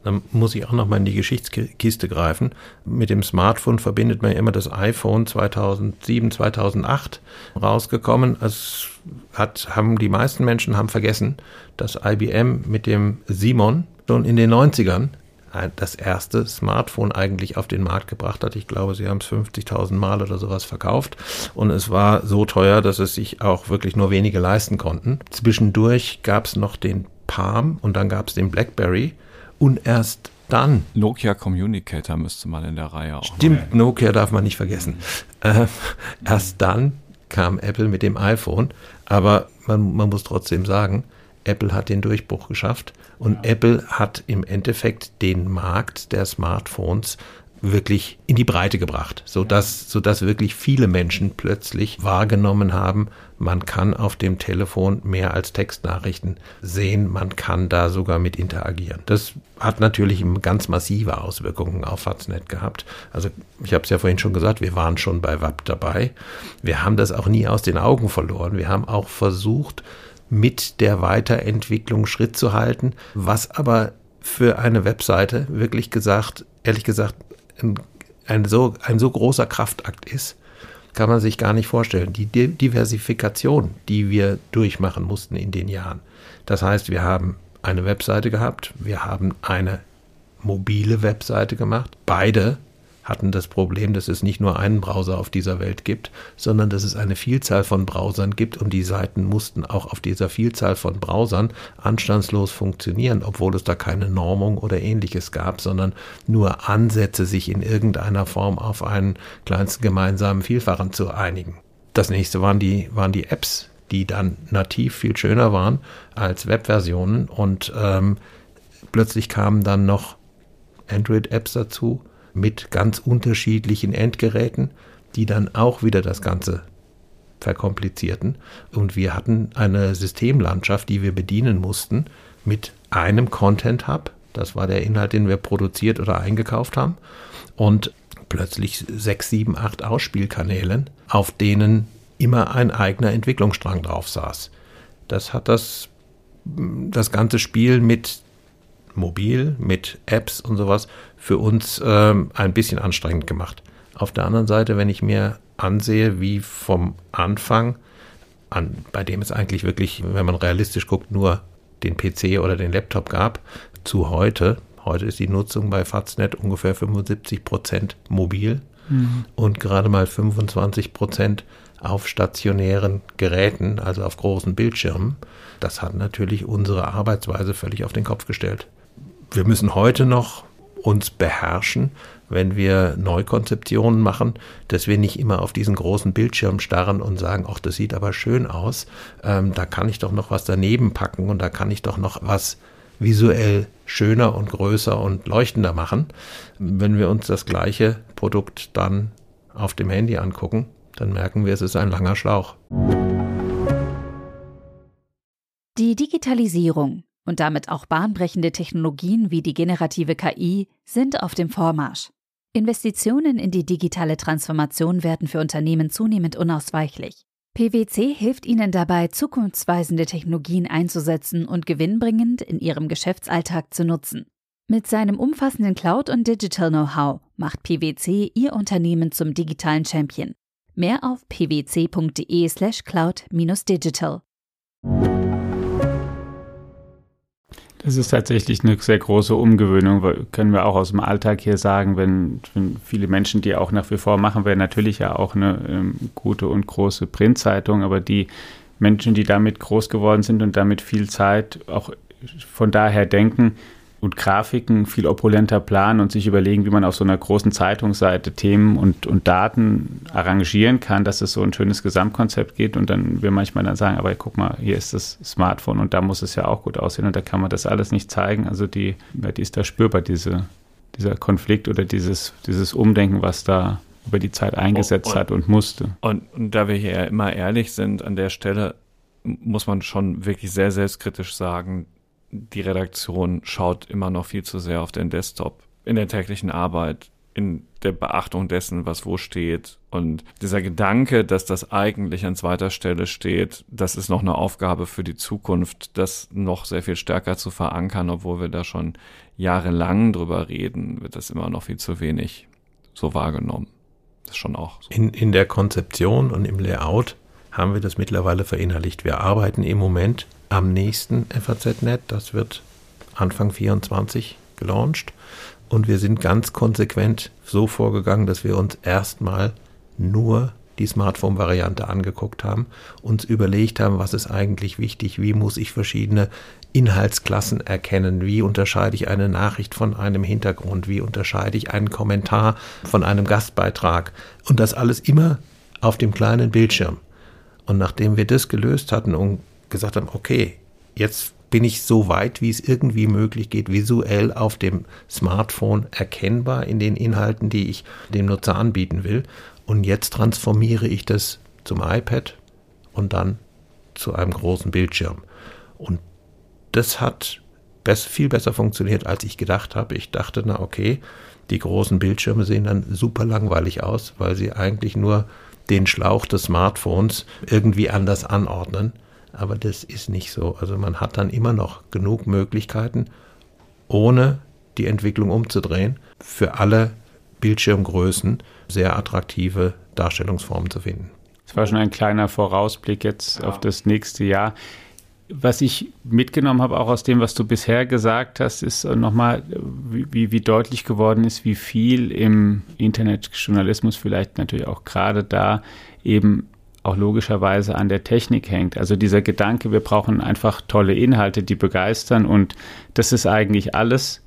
Dann muss ich auch noch mal in die Geschichtskiste greifen. Mit dem Smartphone verbindet man immer das iPhone 2007, 2008 rausgekommen. Es hat, haben die meisten Menschen haben vergessen, dass IBM mit dem Simon schon in den 90ern das erste Smartphone eigentlich auf den Markt gebracht hat. Ich glaube, sie haben es 50.000 Mal oder sowas verkauft und es war so teuer, dass es sich auch wirklich nur wenige leisten konnten. Zwischendurch gab es noch den Palm und dann gab es den BlackBerry und erst dann. Nokia Communicator müsste man in der Reihe auch. Stimmt, Nokia darf man nicht vergessen. Äh, erst dann kam Apple mit dem iPhone, aber man, man muss trotzdem sagen, Apple hat den Durchbruch geschafft und ja. Apple hat im Endeffekt den Markt der Smartphones wirklich in die Breite gebracht, sodass, sodass wirklich viele Menschen plötzlich wahrgenommen haben, man kann auf dem Telefon mehr als Textnachrichten sehen, man kann da sogar mit interagieren. Das hat natürlich ganz massive Auswirkungen auf Faznet gehabt. Also ich habe es ja vorhin schon gesagt, wir waren schon bei WAP dabei. Wir haben das auch nie aus den Augen verloren. Wir haben auch versucht, mit der Weiterentwicklung Schritt zu halten, was aber für eine Webseite wirklich gesagt, ehrlich gesagt, ein, ein, so, ein so großer Kraftakt ist, kann man sich gar nicht vorstellen. Die Diversifikation, die wir durchmachen mussten in den Jahren. Das heißt, wir haben eine Webseite gehabt, wir haben eine mobile Webseite gemacht. Beide hatten das Problem, dass es nicht nur einen Browser auf dieser Welt gibt, sondern dass es eine Vielzahl von Browsern gibt und die Seiten mussten auch auf dieser Vielzahl von Browsern anstandslos funktionieren, obwohl es da keine Normung oder ähnliches gab, sondern nur Ansätze, sich in irgendeiner Form auf einen kleinsten gemeinsamen Vielfachen zu einigen. Das nächste waren die, waren die Apps, die dann nativ viel schöner waren als Webversionen und ähm, plötzlich kamen dann noch Android-Apps dazu mit ganz unterschiedlichen Endgeräten, die dann auch wieder das Ganze verkomplizierten. Und wir hatten eine Systemlandschaft, die wir bedienen mussten mit einem Content Hub. Das war der Inhalt, den wir produziert oder eingekauft haben. Und plötzlich sechs, sieben, acht Ausspielkanälen, auf denen immer ein eigener Entwicklungsstrang drauf saß. Das hat das, das ganze Spiel mit mobil, mit Apps und sowas für uns ähm, ein bisschen anstrengend gemacht. Auf der anderen Seite, wenn ich mir ansehe, wie vom Anfang, an, bei dem es eigentlich wirklich, wenn man realistisch guckt, nur den PC oder den Laptop gab, zu heute, heute ist die Nutzung bei Faznet ungefähr 75 Prozent mobil mhm. und gerade mal 25 Prozent auf stationären Geräten, also auf großen Bildschirmen. Das hat natürlich unsere Arbeitsweise völlig auf den Kopf gestellt. Wir müssen heute noch uns beherrschen, wenn wir Neukonzeptionen machen, dass wir nicht immer auf diesen großen Bildschirm starren und sagen, ach, das sieht aber schön aus, ähm, da kann ich doch noch was daneben packen und da kann ich doch noch was visuell schöner und größer und leuchtender machen. Wenn wir uns das gleiche Produkt dann auf dem Handy angucken, dann merken wir, es ist ein langer Schlauch. Die Digitalisierung und damit auch bahnbrechende Technologien wie die generative KI sind auf dem Vormarsch. Investitionen in die digitale Transformation werden für Unternehmen zunehmend unausweichlich. PwC hilft ihnen dabei, zukunftsweisende Technologien einzusetzen und gewinnbringend in ihrem Geschäftsalltag zu nutzen. Mit seinem umfassenden Cloud- und Digital-Know-how macht PwC ihr Unternehmen zum digitalen Champion. Mehr auf pwc.de/slash cloud-digital. Das ist tatsächlich eine sehr große Umgewöhnung, können wir auch aus dem Alltag hier sagen, wenn, wenn viele Menschen, die auch nach wie vor machen, wäre natürlich ja auch eine ähm, gute und große Printzeitung, aber die Menschen, die damit groß geworden sind und damit viel Zeit auch von daher denken, und Grafiken viel opulenter planen und sich überlegen, wie man auf so einer großen Zeitungsseite Themen und, und Daten arrangieren kann, dass es so ein schönes Gesamtkonzept geht und dann wir manchmal dann sagen, aber guck mal, hier ist das Smartphone und da muss es ja auch gut aussehen und da kann man das alles nicht zeigen. Also die, die ist da spürbar, diese, dieser Konflikt oder dieses, dieses Umdenken, was da über die Zeit eingesetzt und, hat und musste. Und, und da wir hier ja immer ehrlich sind, an der Stelle muss man schon wirklich sehr selbstkritisch sagen, die Redaktion schaut immer noch viel zu sehr auf den Desktop in der täglichen Arbeit, in der Beachtung dessen, was wo steht. Und dieser Gedanke, dass das eigentlich an zweiter Stelle steht, das ist noch eine Aufgabe für die Zukunft, das noch sehr viel stärker zu verankern, obwohl wir da schon jahrelang drüber reden, wird das immer noch viel zu wenig so wahrgenommen. Das ist schon auch so. In, in der Konzeption und im Layout haben wir das mittlerweile verinnerlicht. Wir arbeiten im Moment am nächsten FAZ.net. Das wird Anfang 24 gelauncht. Und wir sind ganz konsequent so vorgegangen, dass wir uns erstmal nur die Smartphone-Variante angeguckt haben, uns überlegt haben, was ist eigentlich wichtig, wie muss ich verschiedene Inhaltsklassen erkennen, wie unterscheide ich eine Nachricht von einem Hintergrund, wie unterscheide ich einen Kommentar von einem Gastbeitrag und das alles immer auf dem kleinen Bildschirm. Und nachdem wir das gelöst hatten und gesagt haben, okay, jetzt bin ich so weit, wie es irgendwie möglich geht, visuell auf dem Smartphone erkennbar in den Inhalten, die ich dem Nutzer anbieten will. Und jetzt transformiere ich das zum iPad und dann zu einem großen Bildschirm. Und das hat viel besser funktioniert, als ich gedacht habe. Ich dachte, na okay, die großen Bildschirme sehen dann super langweilig aus, weil sie eigentlich nur den Schlauch des Smartphones irgendwie anders anordnen aber das ist nicht so. Also man hat dann immer noch genug Möglichkeiten, ohne die Entwicklung umzudrehen, für alle Bildschirmgrößen sehr attraktive Darstellungsformen zu finden. Das war schon ein kleiner Vorausblick jetzt ja. auf das nächste Jahr. Was ich mitgenommen habe, auch aus dem, was du bisher gesagt hast, ist nochmal, wie, wie deutlich geworden ist, wie viel im Internetjournalismus vielleicht natürlich auch gerade da eben auch logischerweise an der Technik hängt. Also dieser Gedanke, wir brauchen einfach tolle Inhalte, die begeistern und das ist eigentlich alles,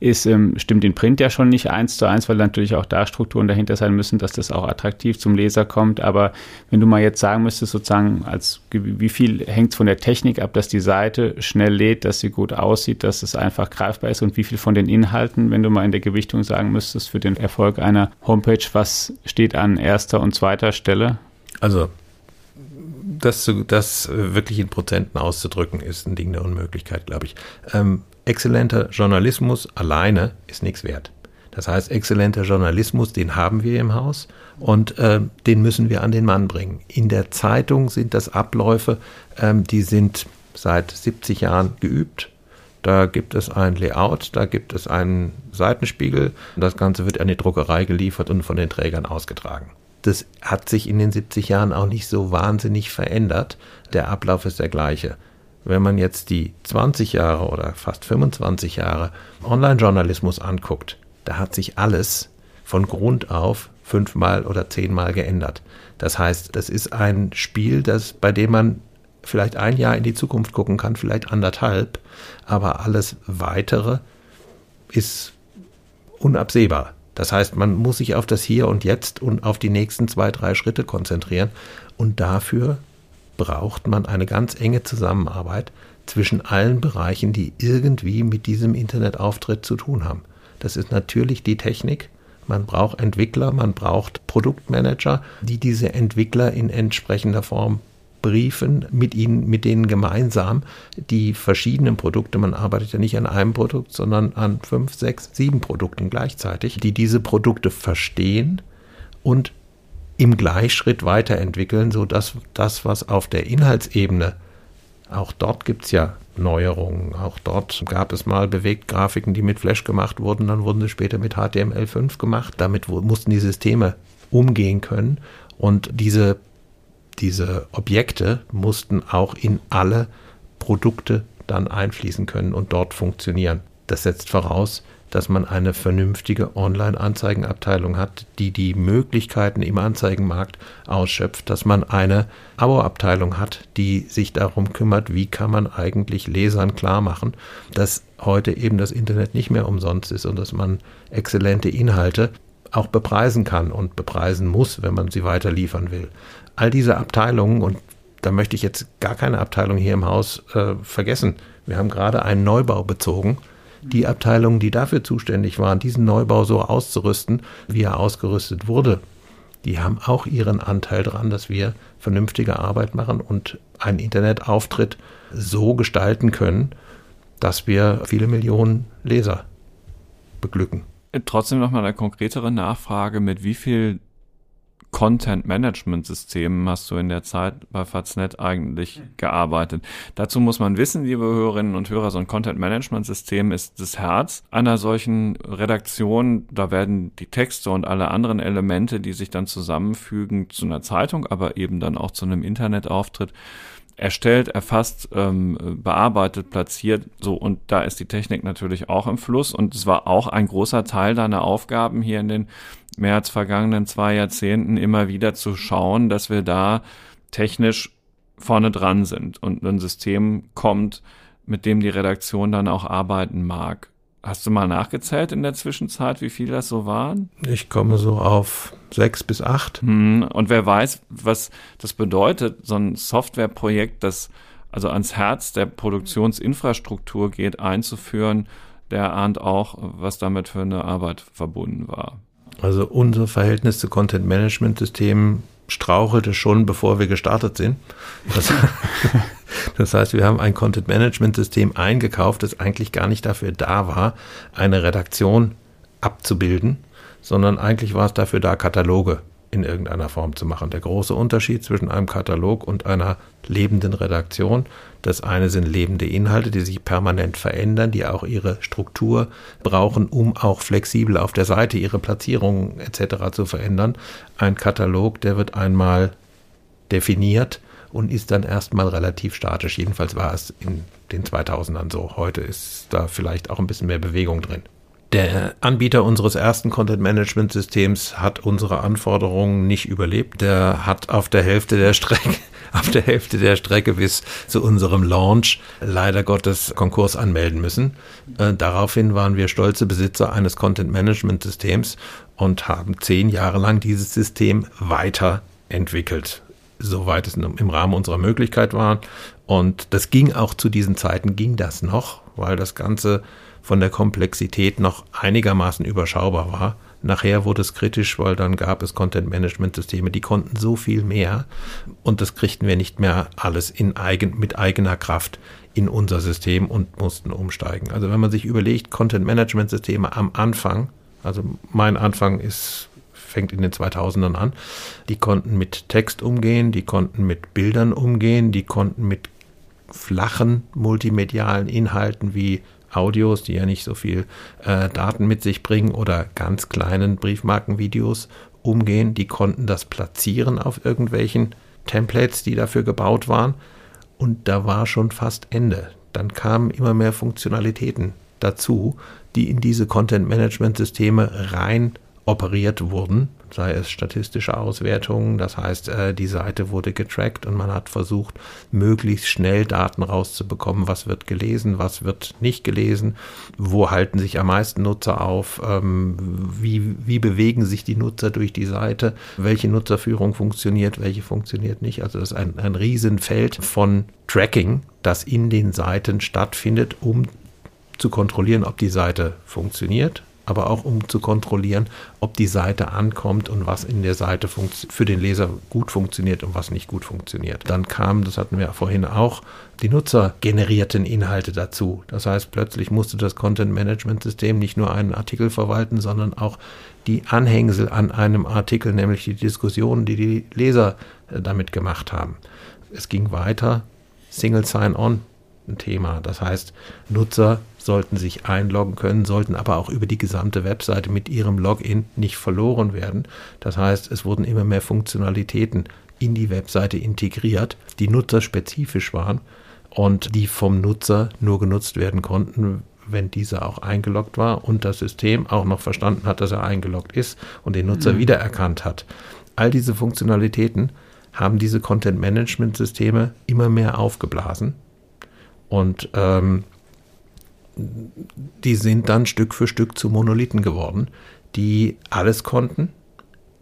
ist, ähm, stimmt in Print ja schon nicht eins zu eins, weil natürlich auch da Strukturen dahinter sein müssen, dass das auch attraktiv zum Leser kommt. Aber wenn du mal jetzt sagen müsstest, sozusagen, als wie viel hängt es von der Technik ab, dass die Seite schnell lädt, dass sie gut aussieht, dass es einfach greifbar ist und wie viel von den Inhalten, wenn du mal in der Gewichtung sagen müsstest, für den Erfolg einer Homepage, was steht an erster und zweiter Stelle? Also das, das wirklich in Prozenten auszudrücken, ist ein Ding der Unmöglichkeit, glaube ich. Ähm, exzellenter Journalismus alleine ist nichts wert. Das heißt, exzellenter Journalismus, den haben wir im Haus und äh, den müssen wir an den Mann bringen. In der Zeitung sind das Abläufe, ähm, die sind seit 70 Jahren geübt. Da gibt es ein Layout, da gibt es einen Seitenspiegel. Das Ganze wird an die Druckerei geliefert und von den Trägern ausgetragen das hat sich in den 70 Jahren auch nicht so wahnsinnig verändert. Der Ablauf ist der gleiche. Wenn man jetzt die 20 Jahre oder fast 25 Jahre Online-Journalismus anguckt, da hat sich alles von Grund auf fünfmal oder zehnmal geändert. Das heißt, das ist ein Spiel, das, bei dem man vielleicht ein Jahr in die Zukunft gucken kann, vielleicht anderthalb, aber alles weitere ist unabsehbar. Das heißt, man muss sich auf das Hier und Jetzt und auf die nächsten zwei, drei Schritte konzentrieren. Und dafür braucht man eine ganz enge Zusammenarbeit zwischen allen Bereichen, die irgendwie mit diesem Internetauftritt zu tun haben. Das ist natürlich die Technik. Man braucht Entwickler, man braucht Produktmanager, die diese Entwickler in entsprechender Form briefen mit ihnen, mit denen gemeinsam die verschiedenen Produkte, man arbeitet ja nicht an einem Produkt, sondern an fünf, sechs, sieben Produkten gleichzeitig, die diese Produkte verstehen und im Gleichschritt weiterentwickeln, sodass das, was auf der Inhaltsebene, auch dort gibt es ja Neuerungen, auch dort gab es mal Bewegtgrafiken, die mit Flash gemacht wurden, dann wurden sie später mit HTML5 gemacht, damit mussten die Systeme umgehen können. Und diese, diese Objekte mussten auch in alle Produkte dann einfließen können und dort funktionieren. Das setzt voraus, dass man eine vernünftige Online-Anzeigenabteilung hat, die die Möglichkeiten im Anzeigenmarkt ausschöpft, dass man eine Abo-Abteilung hat, die sich darum kümmert, wie kann man eigentlich Lesern klar machen, dass heute eben das Internet nicht mehr umsonst ist und dass man exzellente Inhalte auch bepreisen kann und bepreisen muss, wenn man sie weiter liefern will. All diese Abteilungen, und da möchte ich jetzt gar keine Abteilung hier im Haus äh, vergessen. Wir haben gerade einen Neubau bezogen die Abteilungen, die dafür zuständig waren, diesen Neubau so auszurüsten, wie er ausgerüstet wurde, die haben auch ihren Anteil daran, dass wir vernünftige Arbeit machen und einen Internetauftritt so gestalten können, dass wir viele Millionen Leser beglücken. Trotzdem nochmal eine konkretere Nachfrage, mit wie viel Content-Management-Systemen hast du in der Zeit bei Faznet eigentlich gearbeitet? Dazu muss man wissen, liebe Hörerinnen und Hörer, so ein Content-Management-System ist das Herz einer solchen Redaktion. Da werden die Texte und alle anderen Elemente, die sich dann zusammenfügen zu einer Zeitung, aber eben dann auch zu einem Internetauftritt, erstellt, erfasst, ähm, bearbeitet, platziert, so und da ist die Technik natürlich auch im Fluss und es war auch ein großer Teil deiner Aufgaben hier in den mehr als vergangenen zwei Jahrzehnten immer wieder zu schauen, dass wir da technisch vorne dran sind und ein System kommt, mit dem die Redaktion dann auch arbeiten mag. Hast du mal nachgezählt in der Zwischenzeit, wie viel das so waren? Ich komme so auf sechs bis acht. Hm, und wer weiß, was das bedeutet, so ein Softwareprojekt, das also ans Herz der Produktionsinfrastruktur geht, einzuführen, der ahnt auch, was damit für eine Arbeit verbunden war. Also unser Verhältnis zu Content Management Systemen strauchelte schon, bevor wir gestartet sind. Das, das, heißt, wir haben ein Content Management System eingekauft, das eigentlich gar nicht dafür da war, eine Redaktion abzubilden, sondern eigentlich war es dafür da, Kataloge in irgendeiner Form zu machen. Der große Unterschied zwischen einem Katalog und einer lebenden Redaktion. Das eine sind lebende Inhalte, die sich permanent verändern, die auch ihre Struktur brauchen, um auch flexibel auf der Seite ihre Platzierungen etc. zu verändern. Ein Katalog, der wird einmal definiert und ist dann erstmal relativ statisch. Jedenfalls war es in den 2000ern so. Heute ist da vielleicht auch ein bisschen mehr Bewegung drin. Der Anbieter unseres ersten Content Management Systems hat unsere Anforderungen nicht überlebt. Der hat auf der Hälfte der Strecke, auf der Hälfte der Strecke bis zu unserem Launch leider Gottes Konkurs anmelden müssen. Äh, daraufhin waren wir stolze Besitzer eines Content Management Systems und haben zehn Jahre lang dieses System weiterentwickelt soweit es im Rahmen unserer Möglichkeit war. Und das ging auch zu diesen Zeiten, ging das noch, weil das Ganze von der Komplexität noch einigermaßen überschaubar war. Nachher wurde es kritisch, weil dann gab es Content-Management-Systeme, die konnten so viel mehr und das kriegten wir nicht mehr alles in eigen, mit eigener Kraft in unser System und mussten umsteigen. Also wenn man sich überlegt, Content-Management-Systeme am Anfang, also mein Anfang ist fängt in den 2000ern an. Die konnten mit Text umgehen, die konnten mit Bildern umgehen, die konnten mit flachen multimedialen Inhalten wie Audios, die ja nicht so viel äh, Daten mit sich bringen, oder ganz kleinen Briefmarkenvideos umgehen. Die konnten das platzieren auf irgendwelchen Templates, die dafür gebaut waren. Und da war schon fast Ende. Dann kamen immer mehr Funktionalitäten dazu, die in diese Content-Management-Systeme rein operiert wurden, sei es statistische Auswertungen, das heißt, äh, die Seite wurde getrackt und man hat versucht, möglichst schnell Daten rauszubekommen, was wird gelesen, was wird nicht gelesen, wo halten sich am meisten Nutzer auf, ähm, wie, wie bewegen sich die Nutzer durch die Seite, welche Nutzerführung funktioniert, welche funktioniert nicht. Also das ist ein, ein Riesenfeld von Tracking, das in den Seiten stattfindet, um zu kontrollieren, ob die Seite funktioniert, aber auch um zu kontrollieren, ob die Seite ankommt und was in der Seite für den Leser gut funktioniert und was nicht gut funktioniert. Dann kamen, das hatten wir vorhin auch, die nutzergenerierten Inhalte dazu. Das heißt, plötzlich musste das Content Management System nicht nur einen Artikel verwalten, sondern auch die Anhängsel an einem Artikel, nämlich die Diskussionen, die die Leser äh, damit gemacht haben. Es ging weiter. Single Sign-On ein Thema. Das heißt, Nutzer sollten sich einloggen können, sollten aber auch über die gesamte Webseite mit ihrem Login nicht verloren werden. Das heißt, es wurden immer mehr Funktionalitäten in die Webseite integriert, die nutzerspezifisch waren und die vom Nutzer nur genutzt werden konnten, wenn dieser auch eingeloggt war und das System auch noch verstanden hat, dass er eingeloggt ist und den Nutzer mhm. wiedererkannt hat. All diese Funktionalitäten haben diese Content-Management-Systeme immer mehr aufgeblasen und ähm, die sind dann Stück für Stück zu Monolithen geworden, die alles konnten,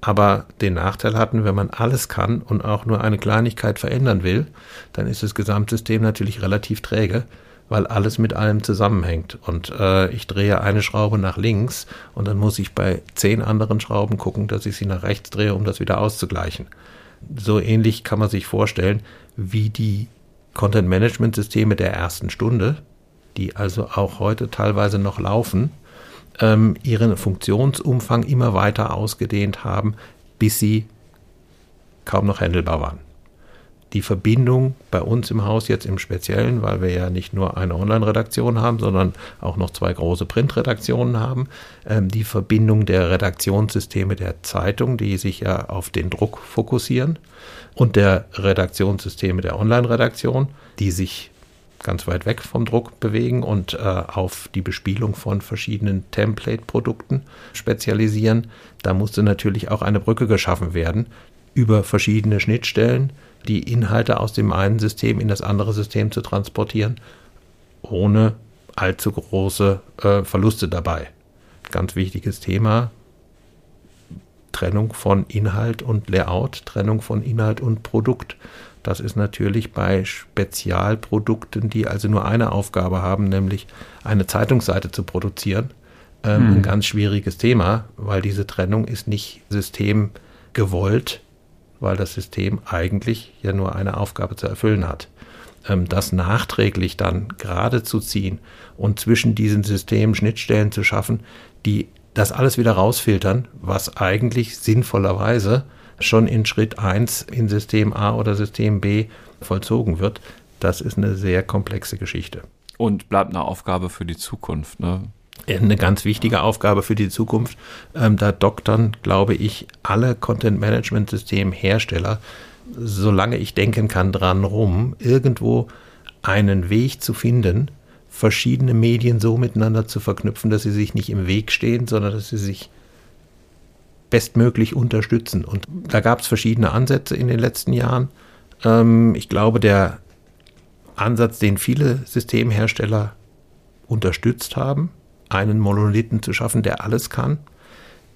aber den Nachteil hatten, wenn man alles kann und auch nur eine Kleinigkeit verändern will, dann ist das Gesamtsystem natürlich relativ träge, weil alles mit allem zusammenhängt. Und äh, ich drehe eine Schraube nach links und dann muss ich bei zehn anderen Schrauben gucken, dass ich sie nach rechts drehe, um das wieder auszugleichen. So ähnlich kann man sich vorstellen, wie die Content-Management-Systeme der ersten Stunde, die also auch heute teilweise noch laufen, ähm, ihren Funktionsumfang immer weiter ausgedehnt haben, bis sie kaum noch handelbar waren. Die Verbindung bei uns im Haus jetzt im Speziellen, weil wir ja nicht nur eine Online-Redaktion haben, sondern auch noch zwei große Print-Redaktionen haben, ähm, die Verbindung der Redaktionssysteme der Zeitung, die sich ja auf den Druck fokussieren, und der Redaktionssysteme der Online-Redaktion, die sich ganz weit weg vom Druck bewegen und äh, auf die Bespielung von verschiedenen Template-Produkten spezialisieren. Da musste natürlich auch eine Brücke geschaffen werden über verschiedene Schnittstellen, die Inhalte aus dem einen System in das andere System zu transportieren, ohne allzu große äh, Verluste dabei. Ganz wichtiges Thema. Trennung von Inhalt und Layout, Trennung von Inhalt und Produkt. Das ist natürlich bei Spezialprodukten, die also nur eine Aufgabe haben, nämlich eine Zeitungsseite zu produzieren, ähm, hm. ein ganz schwieriges Thema, weil diese Trennung ist nicht systemgewollt, weil das System eigentlich ja nur eine Aufgabe zu erfüllen hat. Ähm, das nachträglich dann gerade zu ziehen und zwischen diesen Systemen Schnittstellen zu schaffen, die das alles wieder rausfiltern, was eigentlich sinnvollerweise schon in Schritt 1 in System A oder System B vollzogen wird. Das ist eine sehr komplexe Geschichte. Und bleibt eine Aufgabe für die Zukunft. Ne? Eine ganz wichtige Aufgabe für die Zukunft. Ähm, da doktern, glaube ich, alle Content-Management-System-Hersteller, solange ich denken kann, dran rum, irgendwo einen Weg zu finden, verschiedene Medien so miteinander zu verknüpfen, dass sie sich nicht im Weg stehen, sondern dass sie sich bestmöglich unterstützen. Und da gab es verschiedene Ansätze in den letzten Jahren. Ähm, ich glaube, der Ansatz, den viele Systemhersteller unterstützt haben, einen Monolithen zu schaffen, der alles kann,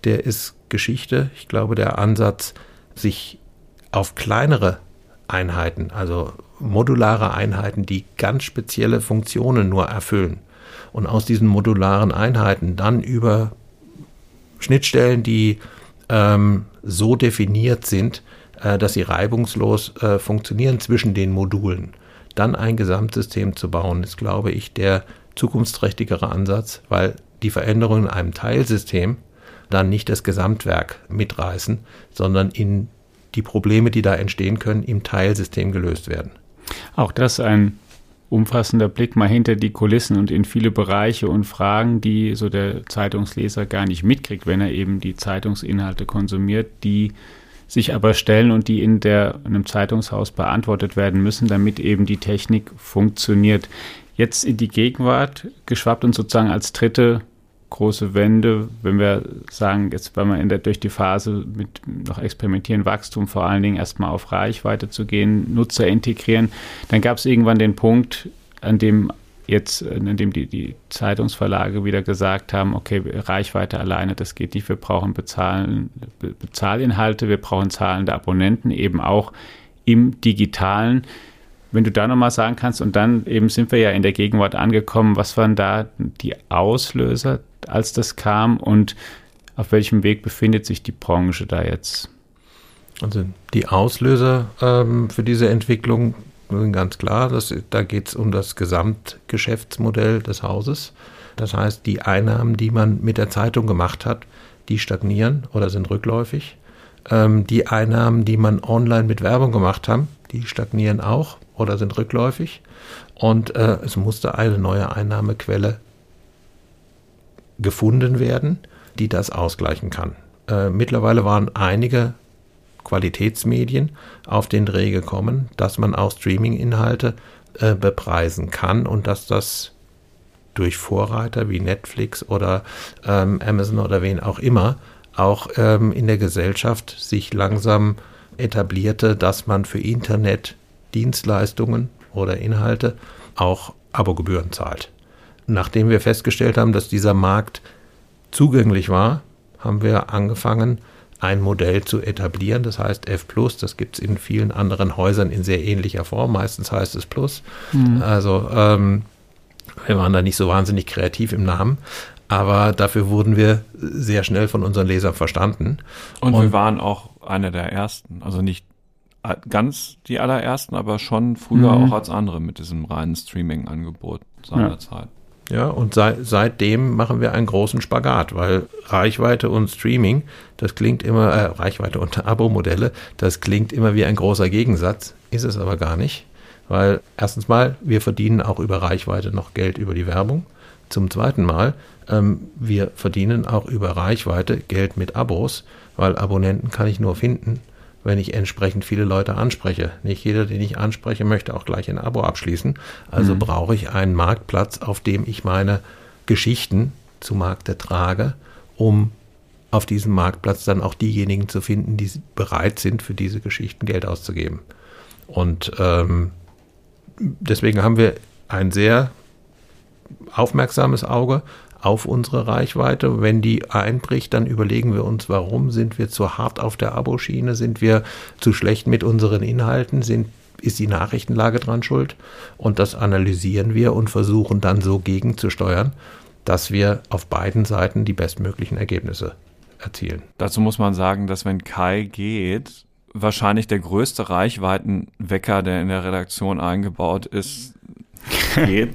der ist Geschichte. Ich glaube, der Ansatz, sich auf kleinere Einheiten, also modulare Einheiten, die ganz spezielle Funktionen nur erfüllen und aus diesen modularen Einheiten dann über Schnittstellen, die ähm, so definiert sind, äh, dass sie reibungslos äh, funktionieren zwischen den Modulen. Dann ein Gesamtsystem zu bauen, ist, glaube ich, der zukunftsträchtigere Ansatz, weil die Veränderungen in einem Teilsystem dann nicht das Gesamtwerk mitreißen, sondern in die Probleme, die da entstehen können, im Teilsystem gelöst werden. Auch das ein umfassender Blick mal hinter die Kulissen und in viele Bereiche und Fragen, die so der Zeitungsleser gar nicht mitkriegt, wenn er eben die Zeitungsinhalte konsumiert, die sich aber stellen und die in, der, in einem Zeitungshaus beantwortet werden müssen, damit eben die Technik funktioniert. Jetzt in die Gegenwart geschwappt und sozusagen als dritte große Wende, wenn wir sagen, jetzt wenn wir in der, durch die Phase mit noch experimentieren, Wachstum vor allen Dingen erstmal auf Reichweite zu gehen, Nutzer integrieren, dann gab es irgendwann den Punkt, an dem jetzt, an dem die, die Zeitungsverlage wieder gesagt haben, okay, Reichweite alleine, das geht nicht, wir brauchen Bezahlen, Bezahlinhalte, wir brauchen zahlende Abonnenten, eben auch im digitalen. Wenn du da nochmal sagen kannst, und dann eben sind wir ja in der Gegenwart angekommen, was waren da die Auslöser, als das kam und auf welchem Weg befindet sich die Branche da jetzt? Also die Auslöser ähm, für diese Entwicklung sind ganz klar, dass, da geht es um das Gesamtgeschäftsmodell des Hauses. Das heißt, die Einnahmen, die man mit der Zeitung gemacht hat, die stagnieren oder sind rückläufig. Ähm, die Einnahmen, die man online mit Werbung gemacht hat, die stagnieren auch oder sind rückläufig. Und äh, es musste eine neue Einnahmequelle gefunden werden, die das ausgleichen kann. Äh, mittlerweile waren einige Qualitätsmedien auf den Dreh gekommen, dass man auch Streaming-Inhalte äh, bepreisen kann und dass das durch Vorreiter wie Netflix oder ähm, Amazon oder wen auch immer auch ähm, in der Gesellschaft sich langsam etablierte, dass man für Internetdienstleistungen oder Inhalte auch Abogebühren zahlt. Nachdem wir festgestellt haben, dass dieser Markt zugänglich war, haben wir angefangen, ein Modell zu etablieren. Das heißt F Plus, das gibt es in vielen anderen Häusern in sehr ähnlicher Form. Meistens heißt es Plus. Mhm. Also ähm, wir waren da nicht so wahnsinnig kreativ im Namen. Aber dafür wurden wir sehr schnell von unseren Lesern verstanden. Und, Und wir waren auch einer der ersten. Also nicht ganz die allerersten, aber schon früher mhm. auch als andere mit diesem reinen Streaming-Angebot seinerzeit. Ja. Ja, und sei, seitdem machen wir einen großen Spagat, weil Reichweite und Streaming, das klingt immer, äh, Reichweite und Abo-Modelle, das klingt immer wie ein großer Gegensatz, ist es aber gar nicht. Weil erstens mal, wir verdienen auch über Reichweite noch Geld über die Werbung. Zum zweiten Mal, ähm, wir verdienen auch über Reichweite Geld mit Abos, weil Abonnenten kann ich nur finden, wenn ich entsprechend viele Leute anspreche. Nicht jeder, den ich anspreche, möchte auch gleich ein Abo abschließen. Also mhm. brauche ich einen Marktplatz, auf dem ich meine Geschichten zu Markte trage, um auf diesem Marktplatz dann auch diejenigen zu finden, die bereit sind, für diese Geschichten Geld auszugeben. Und ähm, deswegen haben wir ein sehr aufmerksames Auge auf unsere Reichweite. Wenn die einbricht, dann überlegen wir uns, warum sind wir zu hart auf der Aboschiene, sind wir zu schlecht mit unseren Inhalten, sind ist die Nachrichtenlage dran schuld? Und das analysieren wir und versuchen dann so gegenzusteuern, dass wir auf beiden Seiten die bestmöglichen Ergebnisse erzielen. Dazu muss man sagen, dass wenn Kai geht, wahrscheinlich der größte Reichweitenwecker, der in der Redaktion eingebaut ist, geht.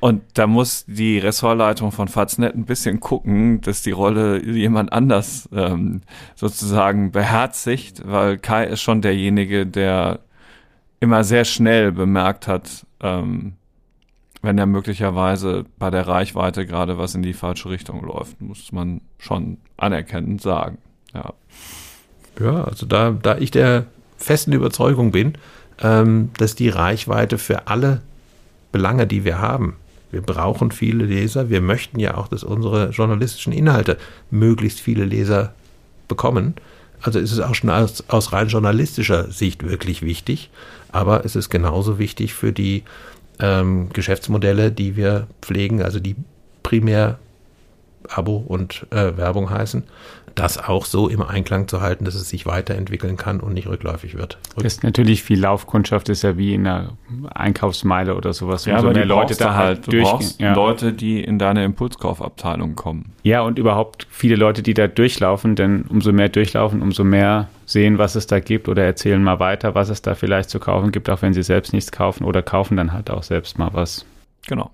Und da muss die Ressortleitung von Faznet ein bisschen gucken, dass die Rolle jemand anders ähm, sozusagen beherzigt, weil Kai ist schon derjenige, der immer sehr schnell bemerkt hat, ähm, wenn er möglicherweise bei der Reichweite gerade was in die falsche Richtung läuft, muss man schon anerkennend sagen. Ja, ja also da, da ich der festen Überzeugung bin, ähm, dass die Reichweite für alle Belange, die wir haben. Wir brauchen viele Leser. Wir möchten ja auch, dass unsere journalistischen Inhalte möglichst viele Leser bekommen. Also ist es auch schon aus, aus rein journalistischer Sicht wirklich wichtig. Aber es ist genauso wichtig für die ähm, Geschäftsmodelle, die wir pflegen, also die primär Abo und äh, Werbung heißen, das auch so im Einklang zu halten, dass es sich weiterentwickeln kann und nicht rückläufig wird. Rück das ist natürlich viel Laufkundschaft, ist ja wie in einer Einkaufsmeile oder sowas. Ja, aber mehr Leute da halt, du brauchst ja. Leute, die in deine Impulskaufabteilung kommen. Ja, und überhaupt viele Leute, die da durchlaufen, denn umso mehr durchlaufen, umso mehr sehen, was es da gibt oder erzählen mal weiter, was es da vielleicht zu kaufen gibt, auch wenn sie selbst nichts kaufen oder kaufen dann halt auch selbst mal was. Genau.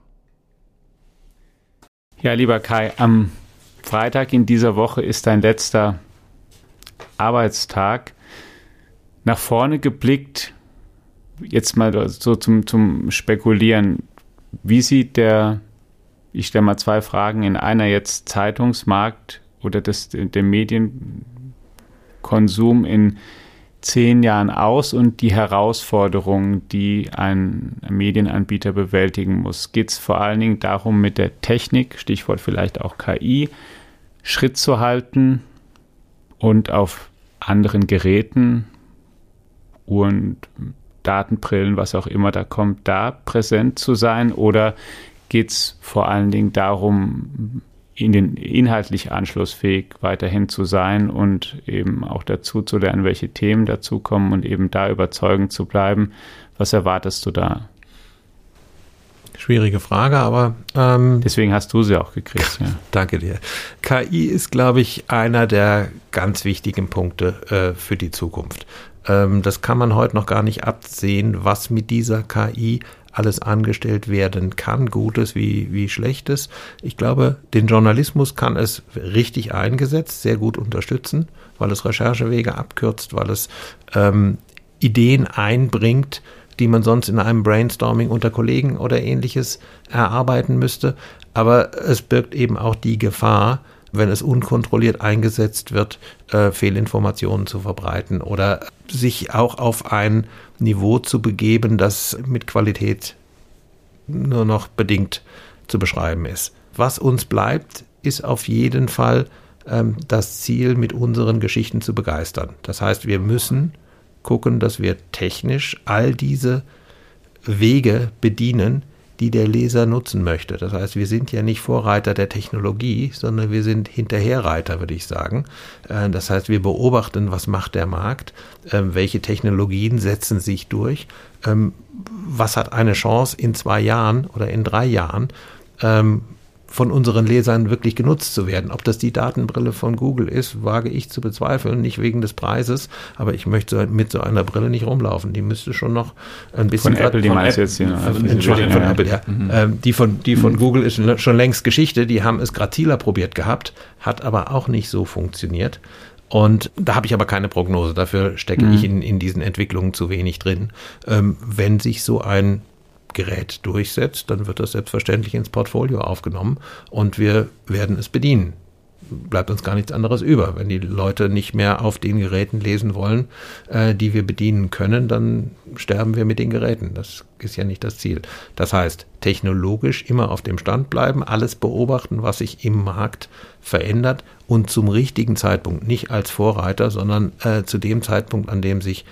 Ja, lieber Kai, am Freitag in dieser Woche ist dein letzter Arbeitstag. Nach vorne geblickt, jetzt mal so zum, zum Spekulieren, wie sieht der, ich stelle mal zwei Fragen in einer jetzt Zeitungsmarkt oder das, der Medienkonsum in zehn Jahren aus und die Herausforderungen, die ein Medienanbieter bewältigen muss? Geht es vor allen Dingen darum, mit der Technik, Stichwort vielleicht auch KI, Schritt zu halten und auf anderen Geräten, Uhren, Datenbrillen, was auch immer da kommt, da präsent zu sein? Oder geht es vor allen Dingen darum, in den inhaltlich anschlussfähig weiterhin zu sein und eben auch dazu zu lernen, welche Themen dazukommen und eben da überzeugend zu bleiben. Was erwartest du da? Schwierige Frage, aber ähm, deswegen hast du sie auch gekriegt. Ja. Danke dir. KI ist, glaube ich, einer der ganz wichtigen Punkte äh, für die Zukunft. Ähm, das kann man heute noch gar nicht absehen, was mit dieser KI alles angestellt werden kann, Gutes wie, wie Schlechtes. Ich glaube, den Journalismus kann es richtig eingesetzt, sehr gut unterstützen, weil es Recherchewege abkürzt, weil es ähm, Ideen einbringt, die man sonst in einem Brainstorming unter Kollegen oder ähnliches erarbeiten müsste. Aber es birgt eben auch die Gefahr, wenn es unkontrolliert eingesetzt wird, äh, Fehlinformationen zu verbreiten oder sich auch auf ein Niveau zu begeben, das mit Qualität nur noch bedingt zu beschreiben ist. Was uns bleibt, ist auf jeden Fall ähm, das Ziel, mit unseren Geschichten zu begeistern. Das heißt, wir müssen gucken, dass wir technisch all diese Wege bedienen, die der Leser nutzen möchte. Das heißt, wir sind ja nicht Vorreiter der Technologie, sondern wir sind Hinterherreiter, würde ich sagen. Äh, das heißt, wir beobachten, was macht der Markt, ähm, welche Technologien setzen sich durch, ähm, was hat eine Chance in zwei Jahren oder in drei Jahren ähm, von unseren Lesern wirklich genutzt zu werden. Ob das die Datenbrille von Google ist, wage ich zu bezweifeln, nicht wegen des Preises, aber ich möchte mit so einer Brille nicht rumlaufen. Die müsste schon noch ein bisschen... Von Apple, die meinst jetzt hier. Entschuldigung, von Apple, ja. Mhm. Ähm, die von, die von mhm. Google ist schon längst Geschichte. Die haben es Grazila probiert gehabt, hat aber auch nicht so funktioniert. Und da habe ich aber keine Prognose. Dafür stecke mhm. ich in, in diesen Entwicklungen zu wenig drin. Ähm, wenn sich so ein Gerät durchsetzt, dann wird das selbstverständlich ins Portfolio aufgenommen und wir werden es bedienen. Bleibt uns gar nichts anderes über. Wenn die Leute nicht mehr auf den Geräten lesen wollen, äh, die wir bedienen können, dann sterben wir mit den Geräten. Das ist ja nicht das Ziel. Das heißt, technologisch immer auf dem Stand bleiben, alles beobachten, was sich im Markt verändert und zum richtigen Zeitpunkt, nicht als Vorreiter, sondern äh, zu dem Zeitpunkt, an dem sich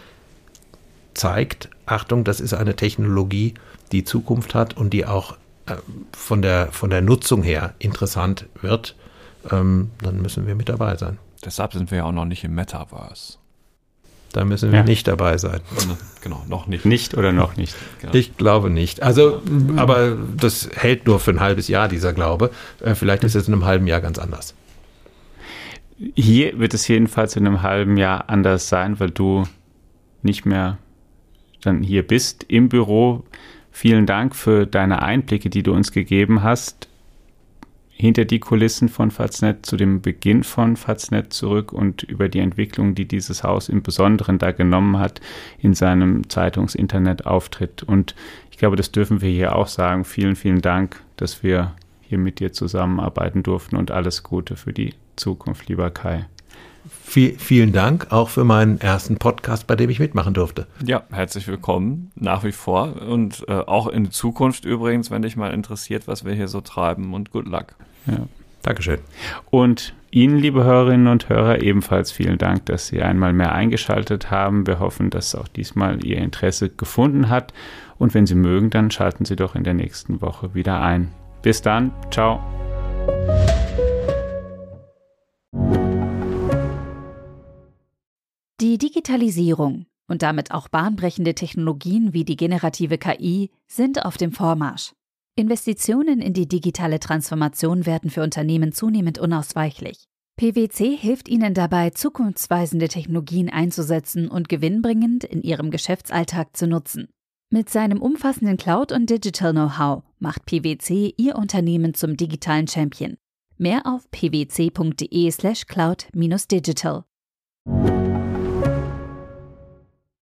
zeigt, Achtung, das ist eine Technologie, die Zukunft hat und die auch äh, von, der, von der Nutzung her interessant wird, ähm, dann müssen wir mit dabei sein. Deshalb sind wir ja auch noch nicht im Metaverse. Da müssen wir ja. nicht dabei sein. Genau, noch nicht. Nicht oder noch nicht. Genau. Ich glaube nicht. Also, aber das hält nur für ein halbes Jahr, dieser Glaube. Äh, vielleicht ist es in einem halben Jahr ganz anders. Hier wird es jedenfalls in einem halben Jahr anders sein, weil du nicht mehr dann hier bist im Büro. Vielen Dank für deine Einblicke, die du uns gegeben hast. Hinter die Kulissen von Faznet zu dem Beginn von Faznet zurück und über die Entwicklung, die dieses Haus im Besonderen da genommen hat in seinem Zeitungs-Internet-Auftritt. Und ich glaube, das dürfen wir hier auch sagen. Vielen, vielen Dank, dass wir hier mit dir zusammenarbeiten durften und alles Gute für die Zukunft, lieber Kai. Viel, vielen Dank auch für meinen ersten Podcast, bei dem ich mitmachen durfte. Ja, herzlich willkommen nach wie vor und äh, auch in Zukunft übrigens, wenn dich mal interessiert, was wir hier so treiben und good luck. Ja. Dankeschön. Und Ihnen, liebe Hörerinnen und Hörer, ebenfalls vielen Dank, dass Sie einmal mehr eingeschaltet haben. Wir hoffen, dass auch diesmal Ihr Interesse gefunden hat. Und wenn Sie mögen, dann schalten Sie doch in der nächsten Woche wieder ein. Bis dann. Ciao. Die Digitalisierung und damit auch bahnbrechende Technologien wie die generative KI sind auf dem Vormarsch. Investitionen in die digitale Transformation werden für Unternehmen zunehmend unausweichlich. PwC hilft Ihnen dabei, zukunftsweisende Technologien einzusetzen und gewinnbringend in Ihrem Geschäftsalltag zu nutzen. Mit seinem umfassenden Cloud- und Digital-Know-how macht PwC Ihr Unternehmen zum digitalen Champion. Mehr auf pwc.de/cloud-digital. slash